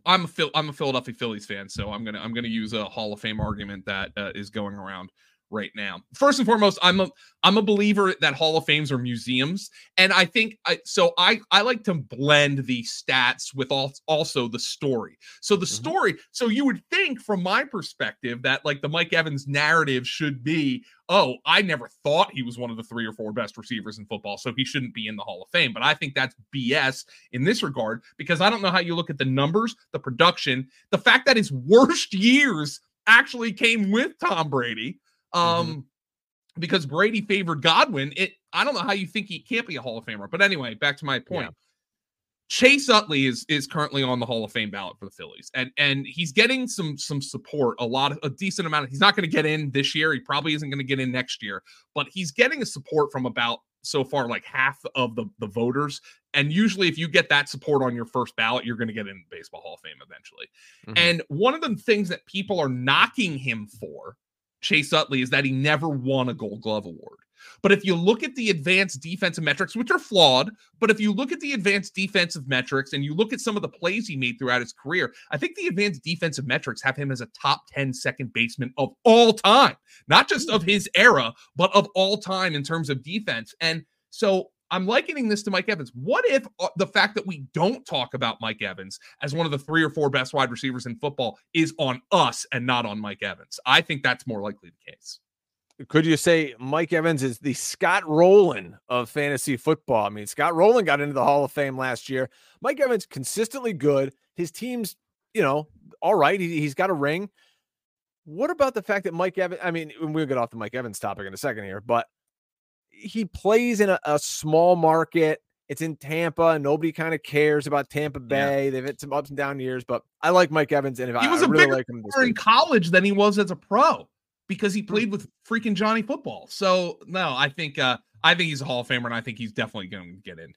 I'm a Phil, I'm a Philadelphia Phillies fan, so I'm gonna I'm gonna use a Hall of Fame argument that uh, is going around right now. First and foremost, I'm a I'm a believer that Hall of Fames are museums, and I think I so I I like to blend the stats with all, also the story. So the mm-hmm. story, so you would think from my perspective that like the Mike Evans narrative should be, oh, I never thought he was one of the three or four best receivers in football, so he shouldn't be in the Hall of Fame. But I think that's BS in this regard because I don't know how you look at the numbers, the production, the fact that his worst years actually came with Tom Brady. Um, mm-hmm. because Brady favored Godwin. It I don't know how you think he can't be a Hall of Famer. But anyway, back to my point. Yeah. Chase Utley is is currently on the Hall of Fame ballot for the Phillies, and and he's getting some some support, a lot of a decent amount. Of, he's not going to get in this year. He probably isn't going to get in next year, but he's getting a support from about so far like half of the the voters. And usually, if you get that support on your first ballot, you're going to get in Baseball Hall of Fame eventually. Mm-hmm. And one of the things that people are knocking him for Chase Utley is that he never won a Gold Glove award. But if you look at the advanced defensive metrics, which are flawed, but if you look at the advanced defensive metrics and you look at some of the plays he made throughout his career, I think the advanced defensive metrics have him as a top 10 second baseman of all time, not just of hmm. his era, but of all time in terms of defense. And so I'm likening this to Mike Evans. What if uh, the fact that we don't talk about Mike Evans as one of the three or four best wide receivers in football is on us and not on Mike Evans? I think that's more likely the case. Could you say Mike Evans is the Scott Rolen of fantasy football? I mean, Scott Rolen got into the Hall of Fame last year. Mike Evans consistently good. His team's, you know, all right. He, he's got a ring. What about the fact that Mike Evans? I mean, we'll get off the Mike Evans topic in a second here, but he plays in a, a small market. It's in Tampa, and nobody kind of cares about Tampa Bay. Yeah. They've had some ups and down years, but I like Mike Evans, and if he I, was I a really like him in college than he was as a pro because he hmm. played with freaking Johnny Football. So no, I think uh I think he's a Hall of Famer, and I think he's definitely going to get in.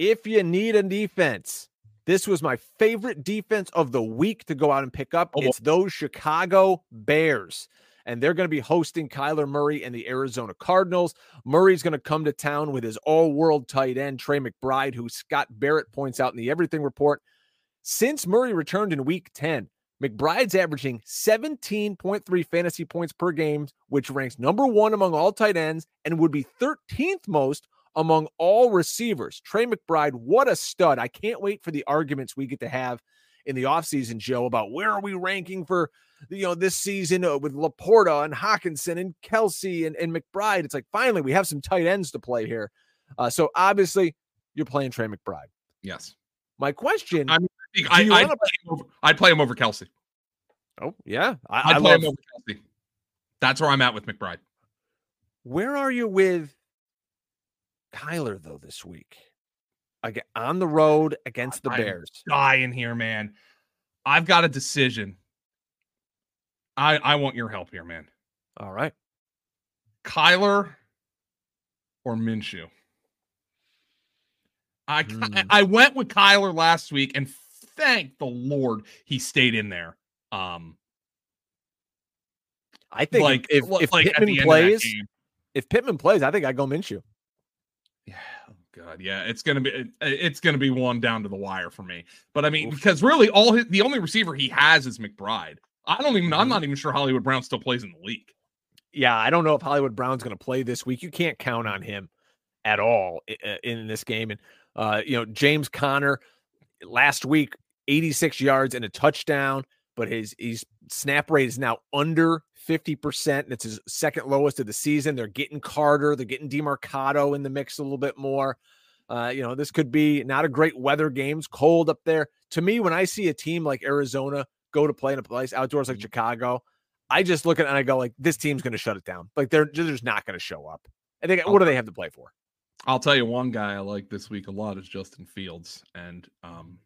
If you need a defense, this was my favorite defense of the week to go out and pick up. Oh, it's those Chicago Bears. And they're going to be hosting Kyler Murray and the Arizona Cardinals. Murray's going to come to town with his all world tight end, Trey McBride, who Scott Barrett points out in the Everything Report. Since Murray returned in week 10, McBride's averaging 17.3 fantasy points per game, which ranks number one among all tight ends and would be 13th most among all receivers. Trey McBride, what a stud. I can't wait for the arguments we get to have in the offseason, Joe, about where are we ranking for you know this season uh, with LaPorta and Hockenson and Kelce and, and McBride. It's like finally we have some tight ends to play here. Uh, so obviously you're playing Trey McBride. Yes. My question I, I, I, I'd, play over, I'd, play him over Kelce. Oh, yeah. I, would play love... him over Kelce. That's where I'm at with McBride. Where are you with Kyler, though, this week? Again, on the road against the I'm Bears. Dying here, man. I've got a decision. I I want your help here, man. All right. Kyler or Minshew? I mm. I went with Kyler last week, and thank the Lord he stayed in there. Um, I think like if if like Pittman plays, if Pittman plays, I think I go Minshew. Yeah. God. Yeah. It's gonna be it's gonna be one down to the wire for me. But I mean, Oof. because really, all his, the only receiver he has is McBride. I don't even. I'm mm-hmm. not even sure Hollywood Brown still plays in the league. Yeah, I don't know if Hollywood Brown's going to play this week. You can't count on him at all in this game. And uh, you know, James Conner last week, 86 yards and a touchdown, but his his snap rate is now under 50%, and it's his second lowest of the season. They're getting Carter, they're getting Demercado in the mix a little bit more. Uh, you know, this could be not a great weather games, cold up there. To me, when I see a team like Arizona go to play in a place outdoors like mm-hmm. Chicago, I just look at it and I go, like, this team's going to shut it down. Like, they're, they're just not going to show up. I think, what do they have to play for? I'll tell you one guy I like this week a lot is Justin Fields. And um,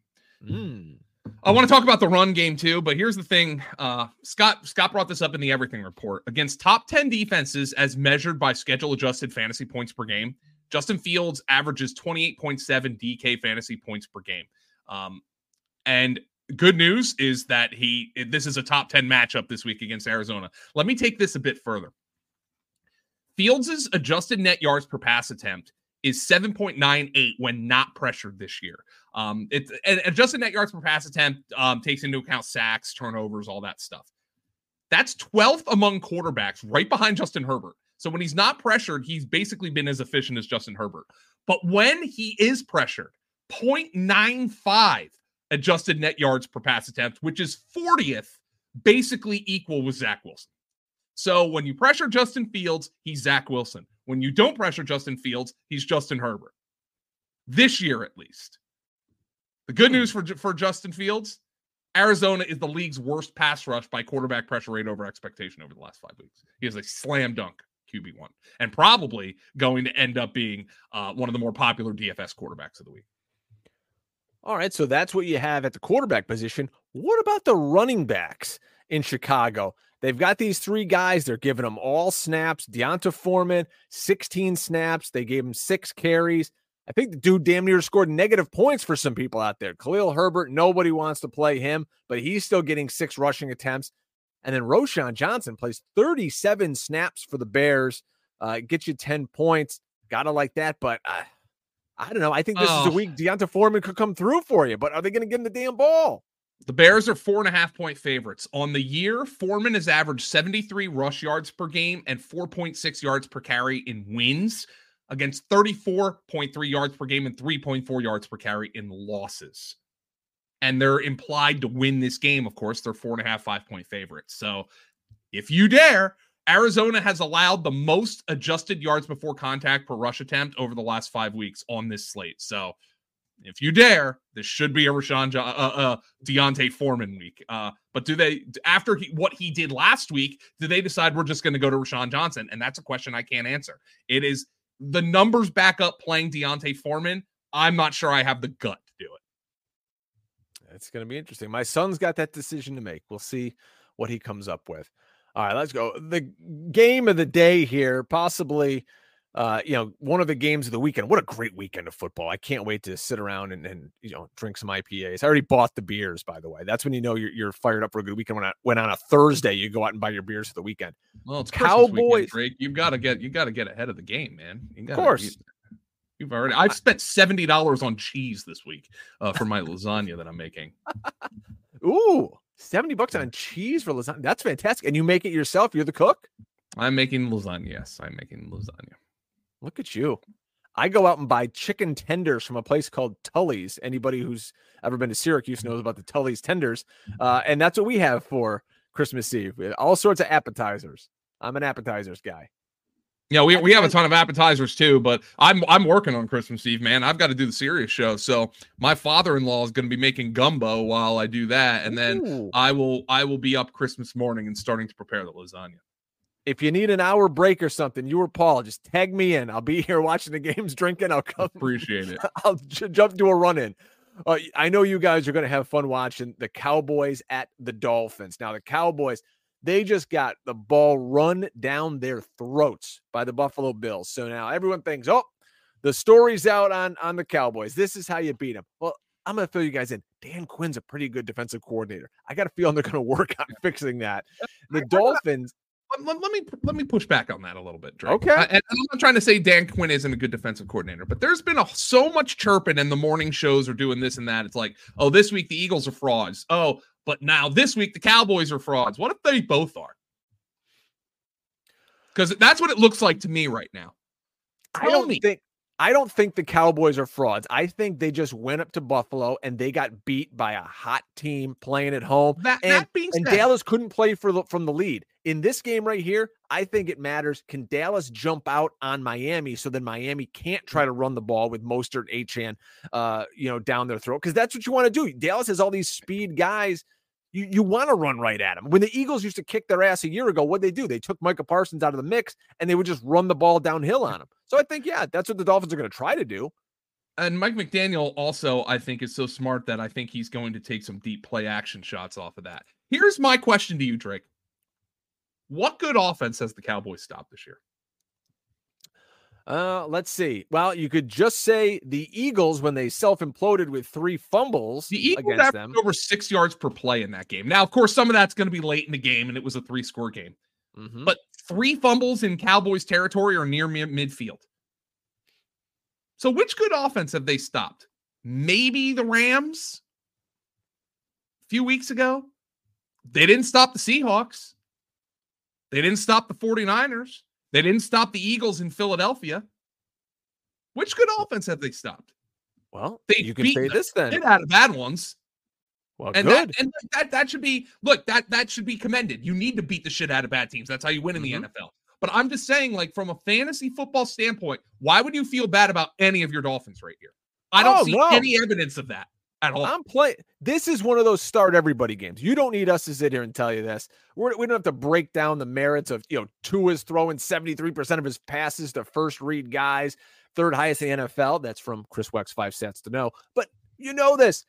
mm. I want to talk about the run game too, but here's the thing. Uh, Scott Scott brought this up in the Everything Report. Against top 10 defenses as measured by schedule adjusted fantasy points per game, Justin Fields averages 28.7 DK fantasy points per game. Um, and good news is that he this is a top 10 matchup this week against Arizona. Let me take this a bit further. Fields' adjusted net yards per pass attempt is 7.98 when not pressured this year. Um, it's and adjusted net yards per pass attempt um, takes into account sacks, turnovers, all that stuff. That's 12th among quarterbacks, right behind Justin Herbert. So when he's not pressured, he's basically been as efficient as Justin Herbert. But when he is pressured, 0.95 adjusted net yards per pass attempt, which is 40th, basically equal with Zach Wilson. So when you pressure Justin Fields, he's Zach Wilson. When you don't pressure Justin Fields, he's Justin Herbert. This year, at least. The good news for, for Justin Fields Arizona is the league's worst pass rush by quarterback pressure rate over expectation over the last five weeks. He is a slam dunk QB1 and probably going to end up being uh, one of the more popular DFS quarterbacks of the week. All right. So that's what you have at the quarterback position. What about the running backs in Chicago? They've got these three guys. They're giving them all snaps. D'Onta Foreman, 16 snaps. They gave him six carries. I think the dude damn near scored negative points for some people out there. Khalil Herbert, nobody wants to play him, but he's still getting six rushing attempts. And then Roschon Johnson plays 37 snaps for the Bears, uh, get you 10 points. Gotta like that, but uh, I don't know. I think this oh. is a week D'Onta Foreman could come through for you, but are they going to give him the damn ball? The Bears are four and a half point favorites. On the year, Foreman has averaged 73 rush yards per game and 4.6 yards per carry in wins. against 34.3 yards per game and 3.4 yards per carry in losses. And they're implied to win this game. Of course, they're four and a half, five point favorites. So if you dare, Arizona has allowed the most adjusted yards before contact per rush attempt over the last five weeks on this slate. So if you dare, this should be a Rashawn uh, uh, D'Onta Foreman week. Uh, but do they after he, what he did last week? Do they decide we're just going to go to Roschon Johnson? And that's a question I can't answer. It is the numbers back up playing D'Onta Foreman. I'm not sure I have the gut to do it. It's going to be interesting. My son's got that decision to make. We'll see what he comes up with. All right, let's go. The game of the day here, possibly uh, you know, one of the games of the weekend. What a great weekend of football! I can't wait to sit around and, and you know drink some IPAs. I already bought the beers, by the way. That's when you know you're, you're fired up for a good weekend. When I, when on a Thursday you go out and buy your beers for the weekend. Well, it's Cowboys. Weekend, Drake. You've got to get you got to get ahead of the game, man. Gotta, of course. You, You've already. I've spent seventy dollars on cheese this week uh, for my lasagna that I'm making. Ooh, seventy bucks on cheese for lasagna. That's fantastic. And you make it yourself. You're the cook. I'm making lasagna. Yes, I'm making lasagna. Look at you. I go out and buy chicken tenders from a place called Tully's. Anybody who's ever been to Syracuse knows about the Tully's tenders. Uh, and that's what we have for Christmas Eve. All sorts of appetizers. I'm an appetizers guy. Yeah, we, we have a ton of appetizers too, but I'm I'm working on Christmas Eve, man. I've got to do the serious show. So my father-in-law is going to be making gumbo while I do that, and then Ooh. I will I will be up Christmas morning and starting to prepare the lasagna if you need an hour break or something, you or Paul, just tag me in. I'll be here watching the games, drinking. I'll come. Appreciate it. I'll j- jump to a run in. Uh, I know you guys are going to have fun watching the Cowboys at the Dolphins. Now, the Cowboys, they just got the ball run down their throats by the Buffalo Bills. So now everyone thinks, oh, the story's out on on the Cowboys. This is how you beat them. Well, I'm going to fill you guys in. Dan Quinn's a pretty good defensive coordinator. I got a feeling they're going to work on fixing that. The Dolphins let, let, me let me push back on that a little bit, Drake. Okay. Uh, and I'm not trying to say Dan Quinn isn't a good defensive coordinator, but there's been a, so much chirping, and the morning shows are doing this and that. It's like, oh, this week the Eagles are frauds. Oh, but now this week the Cowboys are frauds. What if they both are? Because that's what it looks like to me right now. Tell I don't me. think I don't think the Cowboys are frauds. I think they just went up to Buffalo and they got beat by a hot team playing at home. That, and, that being and Dallas couldn't play for the, from the lead. In this game right here, I think it matters. Can Dallas jump out on Miami so then Miami can't try to run the ball with Mostert, Achane, uh, you know, down their throat? Because that's what you want to do. Dallas has all these speed guys you, you want to run right at them. When the Eagles used to kick their ass a year ago, what they do? They took Micah Parsons out of the mix and they would just run the ball downhill on him. So I think, yeah, that's what the Dolphins are going to try to do. And Mike McDaniel also, I think, is so smart that I think he's going to take some deep play action shots off of that. Here's my question to you, Drake. What good offense has the Cowboys stopped this year? Uh, let's see. Well, you could just say the Eagles when they self imploded with three fumbles. The Eagles against them over six yards per play in that game. Now, of course, some of that's going to be late in the game, and it was a three score game. Mm-hmm. But three fumbles in Cowboys territory or near midfield. So, which good offense have they stopped? Maybe the Rams a few weeks ago. They didn't stop the Seahawks. They didn't stop the 49ers. They didn't stop the Eagles in Philadelphia. Which good offense have they stopped? Well, they you can say this then. out of bad ones. Well, and good. That, and that that should be look that that should be commended. You need to beat the shit out of bad teams. That's how you win in mm-hmm. the NFL. But I'm just saying, like from a fantasy football standpoint, why would you feel bad about any of your Dolphins right here? I don't oh, see no. any evidence of that at all. I'm playing. This is one of those start everybody games. You don't need us to sit here and tell you this. We're, we do not have to break down the merits of you know Tua's throwing 73 percent of his passes to first read guys, third highest in the NFL. That's from Chris Wecht's, five cents to know. But you know this.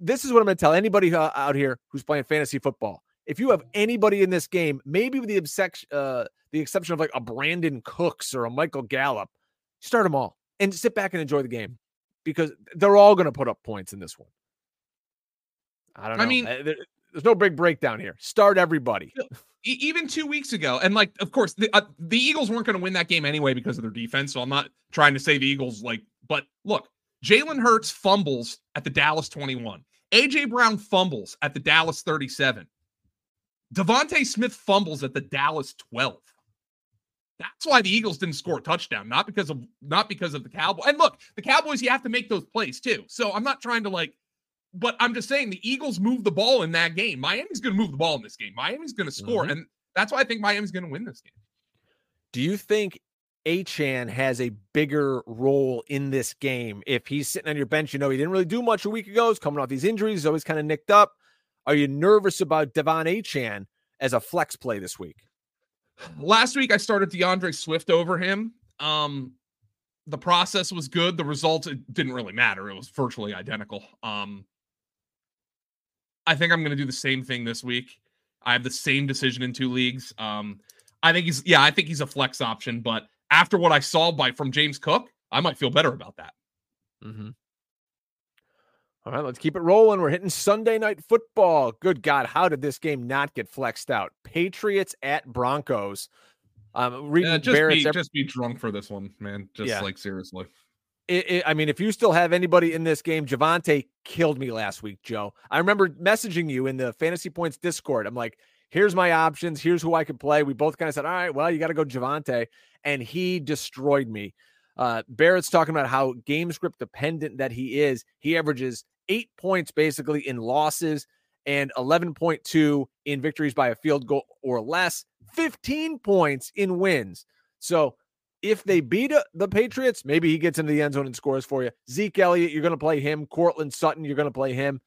This is what I'm going to tell anybody uh, out here who's playing fantasy football. If you have anybody in this game, maybe with the exception, uh, the exception of like a Brandin Cooks or a Michael Gallup, start them all and sit back and enjoy the game because they're all going to put up points in this one. I don't know. I mean, uh, there's no big breakdown here. Start everybody. Even two weeks ago, and like, of course, the uh, the Eagles weren't going to win that game anyway because of their defense. So I'm not trying to say the Eagles like, but look, Jalen Hurts fumbles at the Dallas 21. AJ Brown fumbles at the Dallas 37. DeVonta Smith fumbles at the Dallas 12. That's why the Eagles didn't score a touchdown, not because of not because of the Cowboys. And look, the Cowboys, you have to make those plays too. So I'm not trying to like, but I'm just saying the Eagles moved the ball in that game. Miami's going to move the ball in this game. Miami's going to score, mm-hmm. and that's why I think Miami's going to win this game. Do you think Achane has a bigger role in this game? If he's sitting on your bench, you know he didn't really do much a week ago. He's coming off these injuries. He's always kind of nicked up. Are you nervous about De'Von Achane as a flex play this week? Last week I started D'Andre Swift over him. Um, the process was good. The results it didn't really matter. It was virtually identical. Um, I think I'm going to do the same thing this week. I have the same decision in two leagues. Um, I think he's yeah, I think he's a flex option, but after what I saw by from James Cook, I might feel better about that. Mm-hmm. All right, let's keep it rolling. We're hitting Sunday night football. Good God, how did this game not get flexed out? Patriots at Broncos. Um, reading yeah, just Barrett's be every- just be drunk for this one, man. Just yeah. like seriously. It, it, I mean, if you still have anybody in this game, Javonte killed me last week, Joe. I remember messaging you in the Fantasy Points Discord. I'm like, here's my options. Here's who I could play. We both kind of said, all right, well, you got to go Javonte. And he destroyed me. Uh, Barrett's talking about how game script dependent that he is. He averages eight points basically in losses and 11.2 in victories by a field goal or less, 15 points in wins. So if they beat uh, the Patriots, maybe he gets into the end zone and scores for you. Zeke Elliott, you're going to play him. Courtland Sutton, you're going to play him.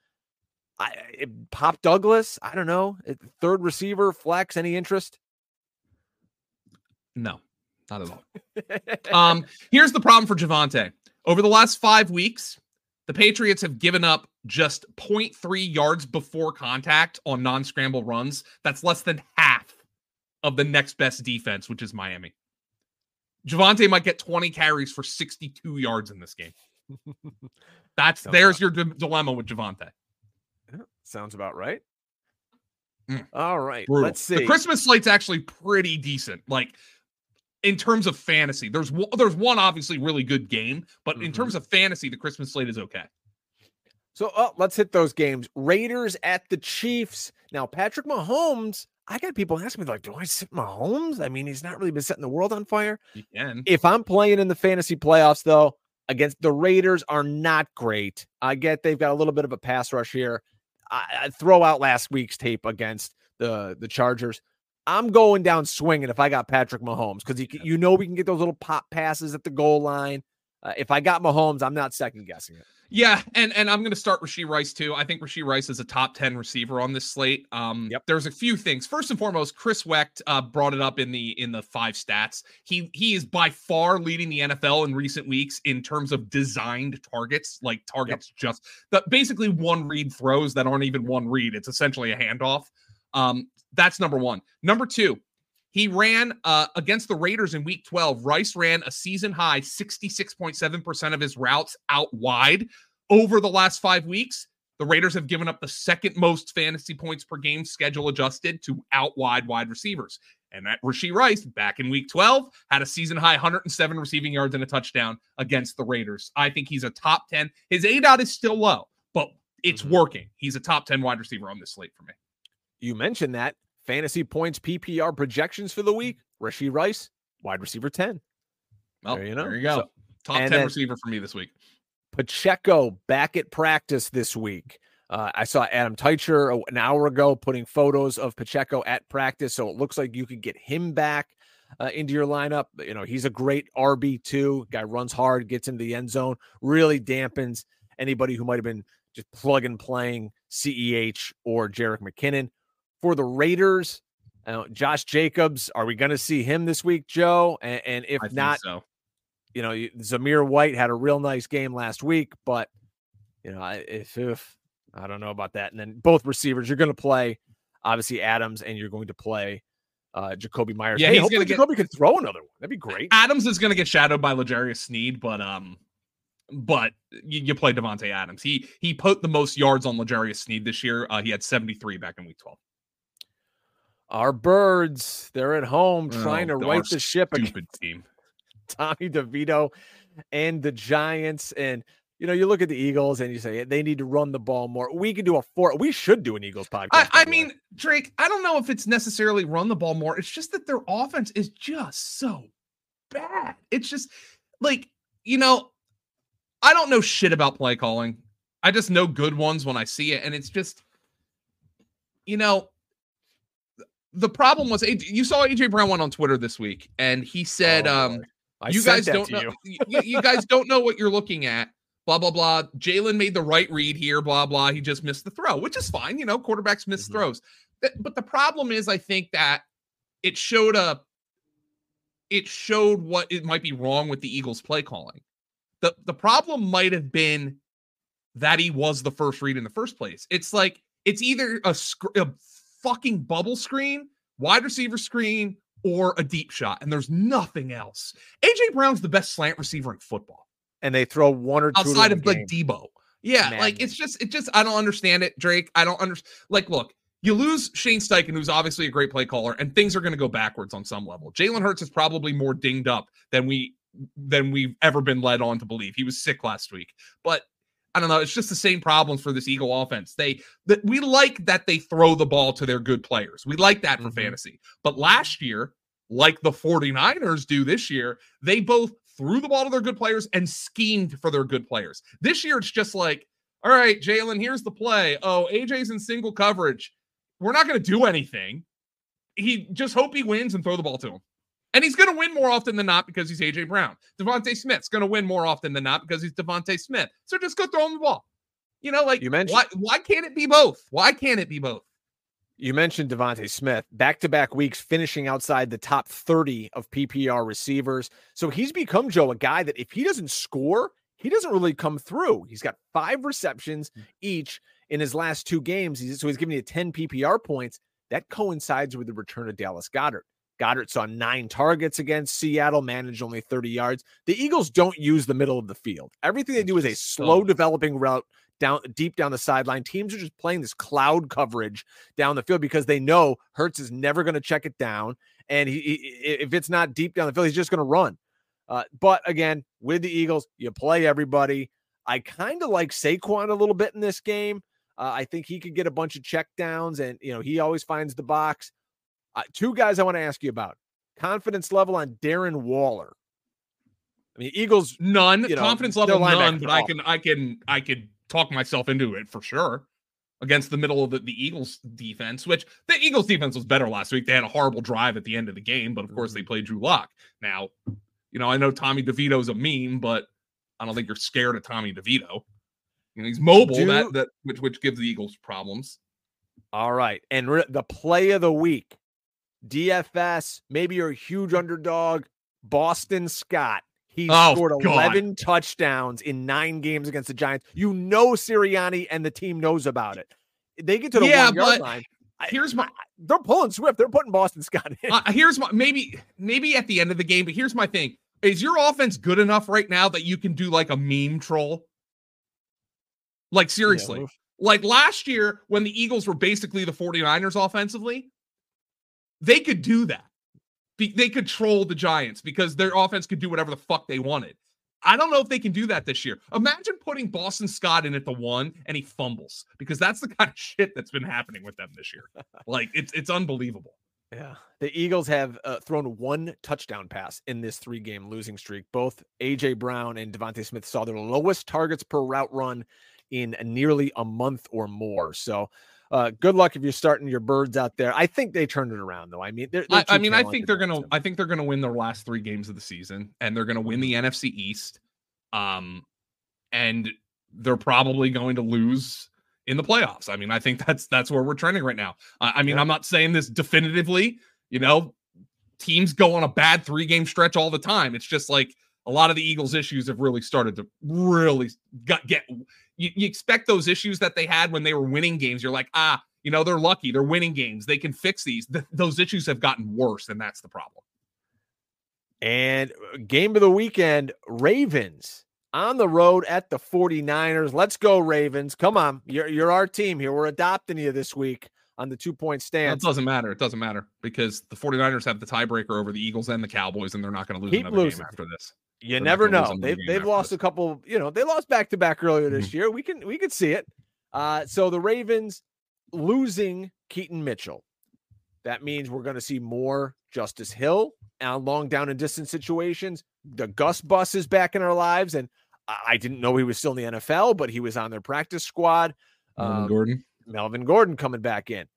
I, it, Pop Douglas, I don't know. Third receiver, flex, any interest? No, not at all. um, here's the problem for Javonte. Over the last five weeks, the Patriots have given up just 0.3 yards before contact on non scramble runs. That's less than half of the next best defense, which is Miami. Javonte might get 20 carries for 62 yards in this game. That's there's your d- dilemma with Javonte. Sounds about right. Mm. All right, Brutal. let's see. The Christmas slate's actually pretty decent. Like in terms of fantasy, there's there's one obviously really good game, but mm-hmm. in terms of fantasy, the Christmas slate is okay. So uh, let's hit those games. Raiders at the Chiefs. Now, Patrick Mahomes, I got people asking me, like, do I sit Mahomes? I mean, he's not really been setting the world on fire. You can. If I'm playing in the fantasy playoffs, though, against the Raiders are not great. I get they've got a little bit of a pass rush here. I, I throw out last week's tape against the the Chargers. I'm going down swinging if I got Patrick Mahomes because you, you know we can get those little pop passes at the goal line. Uh, if I got Mahomes, I'm not second guessing it. Yeah, and and I'm going to start Rashee Rice too. I think Rashee Rice is a top ten receiver on this slate. Um, yep. There's a few things. First and foremost, Chris Wecht uh, brought it up in the in the five stats. He he is by far leading the NFL in recent weeks in terms of designed targets, like targets yep. just the basically one read throws that aren't even one read. It's essentially a handoff. Um, that's number one. Number two, he ran uh, against the Raiders in week 12. Rice ran a season high 66.7% of his routes out wide. Over the last five weeks, the Raiders have given up the second most fantasy points per game schedule adjusted to out wide wide receivers. And that Rashee Rice, back in week 12, had a season high 107 receiving yards and a touchdown against the Raiders. I think he's a top 10. His A dot is still low, but it's mm-hmm. working. He's a top 10 wide receiver on this slate for me. You mentioned that fantasy points PPR projections for the week. Rashee Rice, wide receiver 10. Well, there you know. There you go. So, Top 10 receiver for me this week. Pacheco back at practice this week. Uh, I saw Adam Teicher an hour ago putting photos of Pacheco at practice. So it looks like you could get him back uh, into your lineup. You know, he's a great RB2. Guy runs hard, gets into the end zone, really dampens anybody who might have been just plug and playing CEH or Jerick McKinnon for the Raiders. Uh, Josh Jacobs, are we going to see him this week, Joe? And, and if not, so. you know, Zamir White had a real nice game last week, but you know, if, if I don't know about that. And then both receivers, you're going to play obviously Adams, and you're going to play uh, Jakobi Meyers. Yeah, hey, going to Jakobi could throw another one. That'd be great. Adams is going to get shadowed by L'Jarius Sneed, but um, but you, you play Davante Adams. He he put the most yards on L'Jarius Sneed this year. Uh, he had 73 back in week 12. Our birds, they're at home trying oh, to right the ship. Stupid team. Tommy DeVito and the Giants. And you know, you look at the Eagles and you say they need to run the ball more. We could do a four. We should do an Eagles podcast. I, I mean, Drake, I don't know if it's necessarily run the ball more. It's just that their offense is just so bad. It's just like, you know, I don't know shit about play calling. I just know good ones when I see it. And it's just, you know, the problem was you saw AJ Brown went on Twitter this week and he said, oh, um, you guys don't know you. you guys don't know what you're looking at blah blah blah. Jalen made the right read here, blah blah. He just missed the throw, which is fine. You know, quarterbacks miss mm-hmm. throws. But the problem is, I think that it showed up. it showed what it might be wrong with the Eagles' play calling. the The problem might have been that he was the first read in the first place. It's like it's either a, a fucking bubble screen, wide receiver screen, or a deep shot, and there's nothing else. AJ Brown's the best slant receiver in football and they throw one or two outside of like Deebo. Yeah, like it's just it just I don't understand it, Drake. I don't understand. Like, look, you lose Shane Steichen, who's obviously a great play caller, and things are going to go backwards on some level. Jalen Hurts is probably more dinged up than we than we've ever been led on to believe. He was sick last week, but I don't know. It's just the same problems for this Eagle offense. They that we like that they throw the ball to their good players. We like that for mm-hmm. fantasy. But last year, like the 49ers do this year, they both threw the ball to their good players and schemed for their good players. This year, it's just like, all right, Jalen, here's the play. Oh, AJ's in single coverage. We're not going to do anything. He just hope he wins and throw the ball to him. And he's going to win more often than not because he's AJ Brown. DeVonta Smith's going to win more often than not because he's DeVonta Smith. So just go throw him the ball. You know, like you mentioned, why, why can't it be both? Why can't it be both? You mentioned DeVonta Smith, back to back weeks finishing outside the top 30 of PPR receivers. So he's become, Joe, a guy that if he doesn't score, he doesn't really come through. He's got five receptions hmm. each in his last two games. He's, so he's giving you 10 PPR points. That coincides with the return of Dallas Goedert. Goedert saw nine targets against Seattle, managed only 30 yards. The Eagles don't use the middle of the field. Everything they do is a slow developing route down deep down the sideline. Teams are just playing this cloud coverage down the field because they know Hurts is never going to check it down, and he, he, if it's not deep down the field, he's just going to run. Uh, but again, with the Eagles, you play everybody. I kind of like Saquon a little bit in this game. Uh, I think he could get a bunch of check downs, and you know he always finds the box. Uh, two guys I want to ask you about confidence level on Darren Waller. I mean, Eagles none you know, confidence level none, but I can I can I can talk myself into it for sure against the middle of the, the, Eagles defense, which the Eagles defense was better last week. They had a horrible drive at the end of the game, but of course they mm-hmm. played Drew Lock. Now, you know, I know Tommy DeVito's a meme, but I don't think you're scared of Tommy DeVito. You know, he's mobile, Do, that that which which gives the Eagles problems. All right. And re- the play of the week. DFS, maybe you're a huge underdog. Boston Scott. He oh, scored 11 God. touchdowns in nine games against the Giants. You know Sirianni and the team knows about it. They get to the yeah, one yard line. Here's my they're pulling Swift. They're putting Boston Scott in. Uh, here's my maybe maybe at the end of the game, but here's my thing. Is your offense good enough right now that you can do like a meme troll? Like seriously. Yeah. Like last year when the Eagles were basically the 49ers offensively, they could do that they control the Giants because their offense could do whatever the fuck they wanted. I don't know if they can do that this year. Imagine putting Boston Scott in at the one and he fumbles because that's the kind of shit that's been happening with them this year. like it's it's unbelievable. Yeah. The Eagles have uh, thrown one touchdown pass in this three game losing streak. Both AJ Brown and DeVonta Smith saw their lowest targets per route run in nearly a month or more. So uh, good luck if you're starting your birds out there. I think they turned it around, though. I mean, they're, they're I, mean, I think they're gonna. I think they're gonna win their last three games of the season, and they're gonna win the. NFC East. Um, and they're probably going to lose in the playoffs. I mean, I think that's that's where we're trending right now. Uh, I mean, yeah. I'm not saying this definitively. You know, teams go on a bad three game stretch all the time. It's just like a lot of the Eagles' issues have really started to really got, get you, you expect those issues that they had when they were winning games. You're like, ah, you know, they're lucky. They're winning games. They can fix these. those issues have gotten worse, and that's the problem. And uh, game of the weekend, Ravens on the road at the 49ers. Let's go, Ravens. Come on. You're, you're our team here. We're adopting you this week on the two point stand. It doesn't matter. It doesn't matter because the 49ers have the tiebreaker over the Eagles and the Cowboys, and they're not going to lose Keep another losing. game after this. You never know. They've they've lost this. a couple. You know, they lost back to back earlier this mm-hmm. year. We can we can see it. Uh, so the Ravens losing Keaton Mitchell. That means we're going to see more Justice Hill and long down and distance situations. The Gus bus is back in our lives, and I didn't know he was still in the NFL, but he was on their practice squad. Melvin um, Gordon. Melvin Gordon coming back in.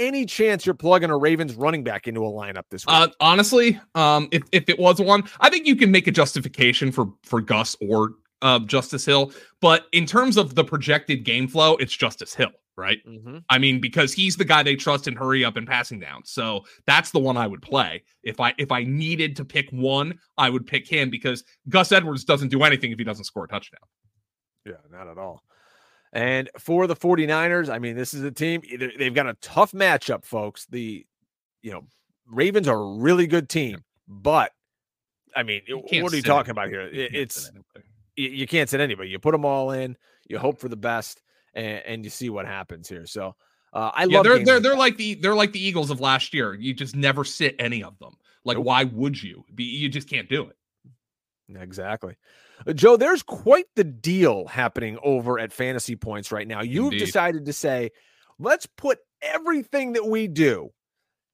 Any chance you're plugging a Ravens running back into a lineup this week? Uh, honestly, um, if, if it was one, I think you can make a justification for for Gus or uh, Justice Hill. But in terms of the projected game flow, it's Justice Hill, right? Mm-hmm. I mean, because he's the guy they trust in hurry up and passing down. So that's the one I would play. If I if I needed to pick one, I would pick him because Gus Edwards doesn't do anything if he doesn't score a touchdown. Yeah, not at all. And for the 49ers, I mean, this is a team, they've got a tough matchup, folks. The, you know, Ravens are a really good team, but I mean, what are you talking about here? You it's, you can't sit anybody. You put them all in, you hope for the best, and, and you see what happens here. So, uh, I yeah, love they're they're like they're like the they're like the Eagles of last year. You just never sit any of them. Like, nope. why would you? Be you just can't do it. Exactly. Joe, there's quite the deal happening over at Fantasy Points right now. You've Indeed. decided to say, let's put everything that we do,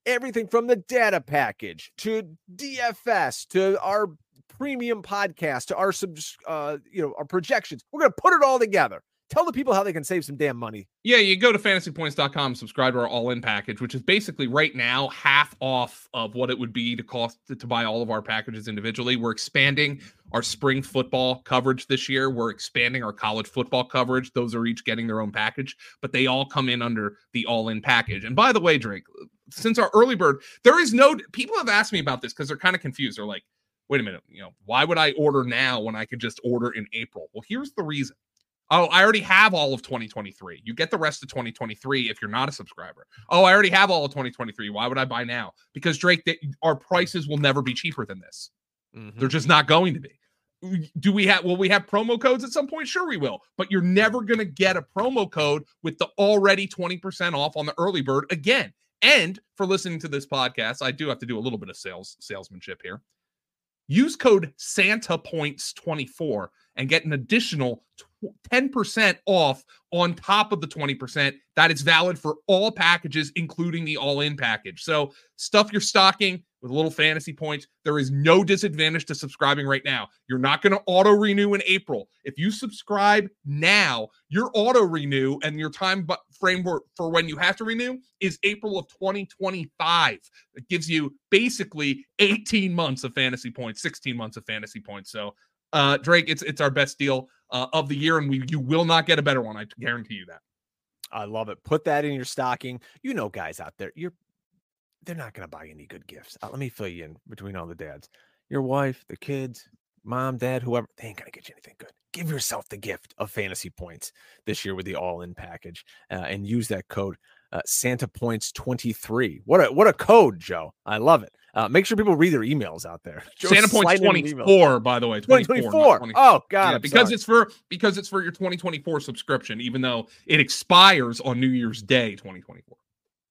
everything from the data package to DFS to our premium podcast to our subs, uh, you know, our projections. We're going to put it all together tell the people how they can save some damn money. Yeah, you go to fantasypoints.com, subscribe to our all in package, which is basically right now half off of what it would be to cost to, to, buy all of our packages individually. We're expanding our spring football coverage this year. We're expanding our college football coverage. Those are each getting their own package, but they all come in under the all in package. And by the way, Drake, since our early bird, there is no people have asked me about this because they're kind of confused. They're like, wait a minute, you know, why would I order now when I could just order in April? Well, here's the reason Oh, I already have all of 2023. You get the rest of 2023 if you're not a subscriber. Oh, I already have all of 2023. Why would I buy now? Because Drake, they, our prices will never be cheaper than this. Mm-hmm. They're just not going to be. Do we have will we have promo codes at some point? Sure, we will. But you're never going to get a promo code with the already 20% off on the early bird again. And for listening to this podcast, I do have to do a little bit of sales salesmanship here. Use code Santa Points 24 and get an additional 10% off on top of the 20% that is valid for all packages, including the all in package. So, stuff you're stocking with little fantasy points. There is no disadvantage to subscribing right now. You're not going to auto renew in April. If you subscribe now, your auto renew and your time framework for when you have to renew is April of 2025. It gives you basically 18 months of fantasy points, 16 months of fantasy points. So, uh, Drake, it's it's our best deal uh, of the year, and we you will not get a better one. I guarantee you that. I love it. Put that in your stocking. You know, guys out there, you're they're not going to buy any good gifts. Uh, let me fill you in between all the dads. Your wife, the kids, mom, dad, whoever, they ain't going to get you anything good. Give yourself the gift of fantasy points this year with the all in package uh, and use that code uh, Santa Points 23. What a what a code, Joe. I love it. Uh, make sure people read their emails out there. Joe Santa Points 24, by the way. 2024. Oh, God. Yeah, because sorry. it's for because it's for your 2024 subscription, even though it expires on New Year's Day 2024.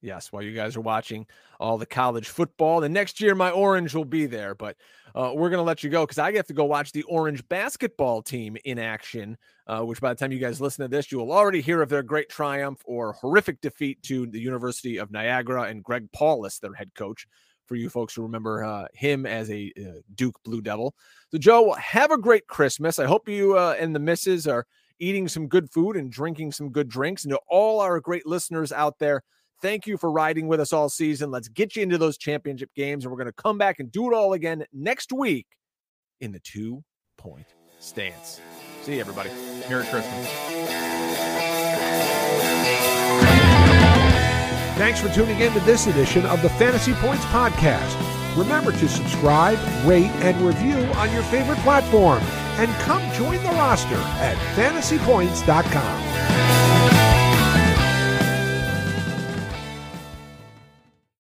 Yes, while you guys are watching all the college football. And next year, my orange will be there, but uh, we're going to let you go because I get to go watch the orange basketball team in action, uh, which by the time you guys listen to this, you will already hear of their great triumph or horrific defeat to the University of Niagara and Greg Paulus, their head coach. For you folks who remember uh, him as a uh, Duke Blue Devil. So, Joe, have a great Christmas. I hope you uh, and the misses are eating some good food and drinking some good drinks. And to all our great listeners out there, Thank you for riding with us all season. Let's get you into those championship games, and we're going to come back and do it all again next week in the two point stance. See you, everybody. Merry Christmas. Thanks for tuning in to this edition of the Fantasy Points Podcast. Remember to subscribe, rate, and review on your favorite platform. And come join the roster at fantasypoints.com.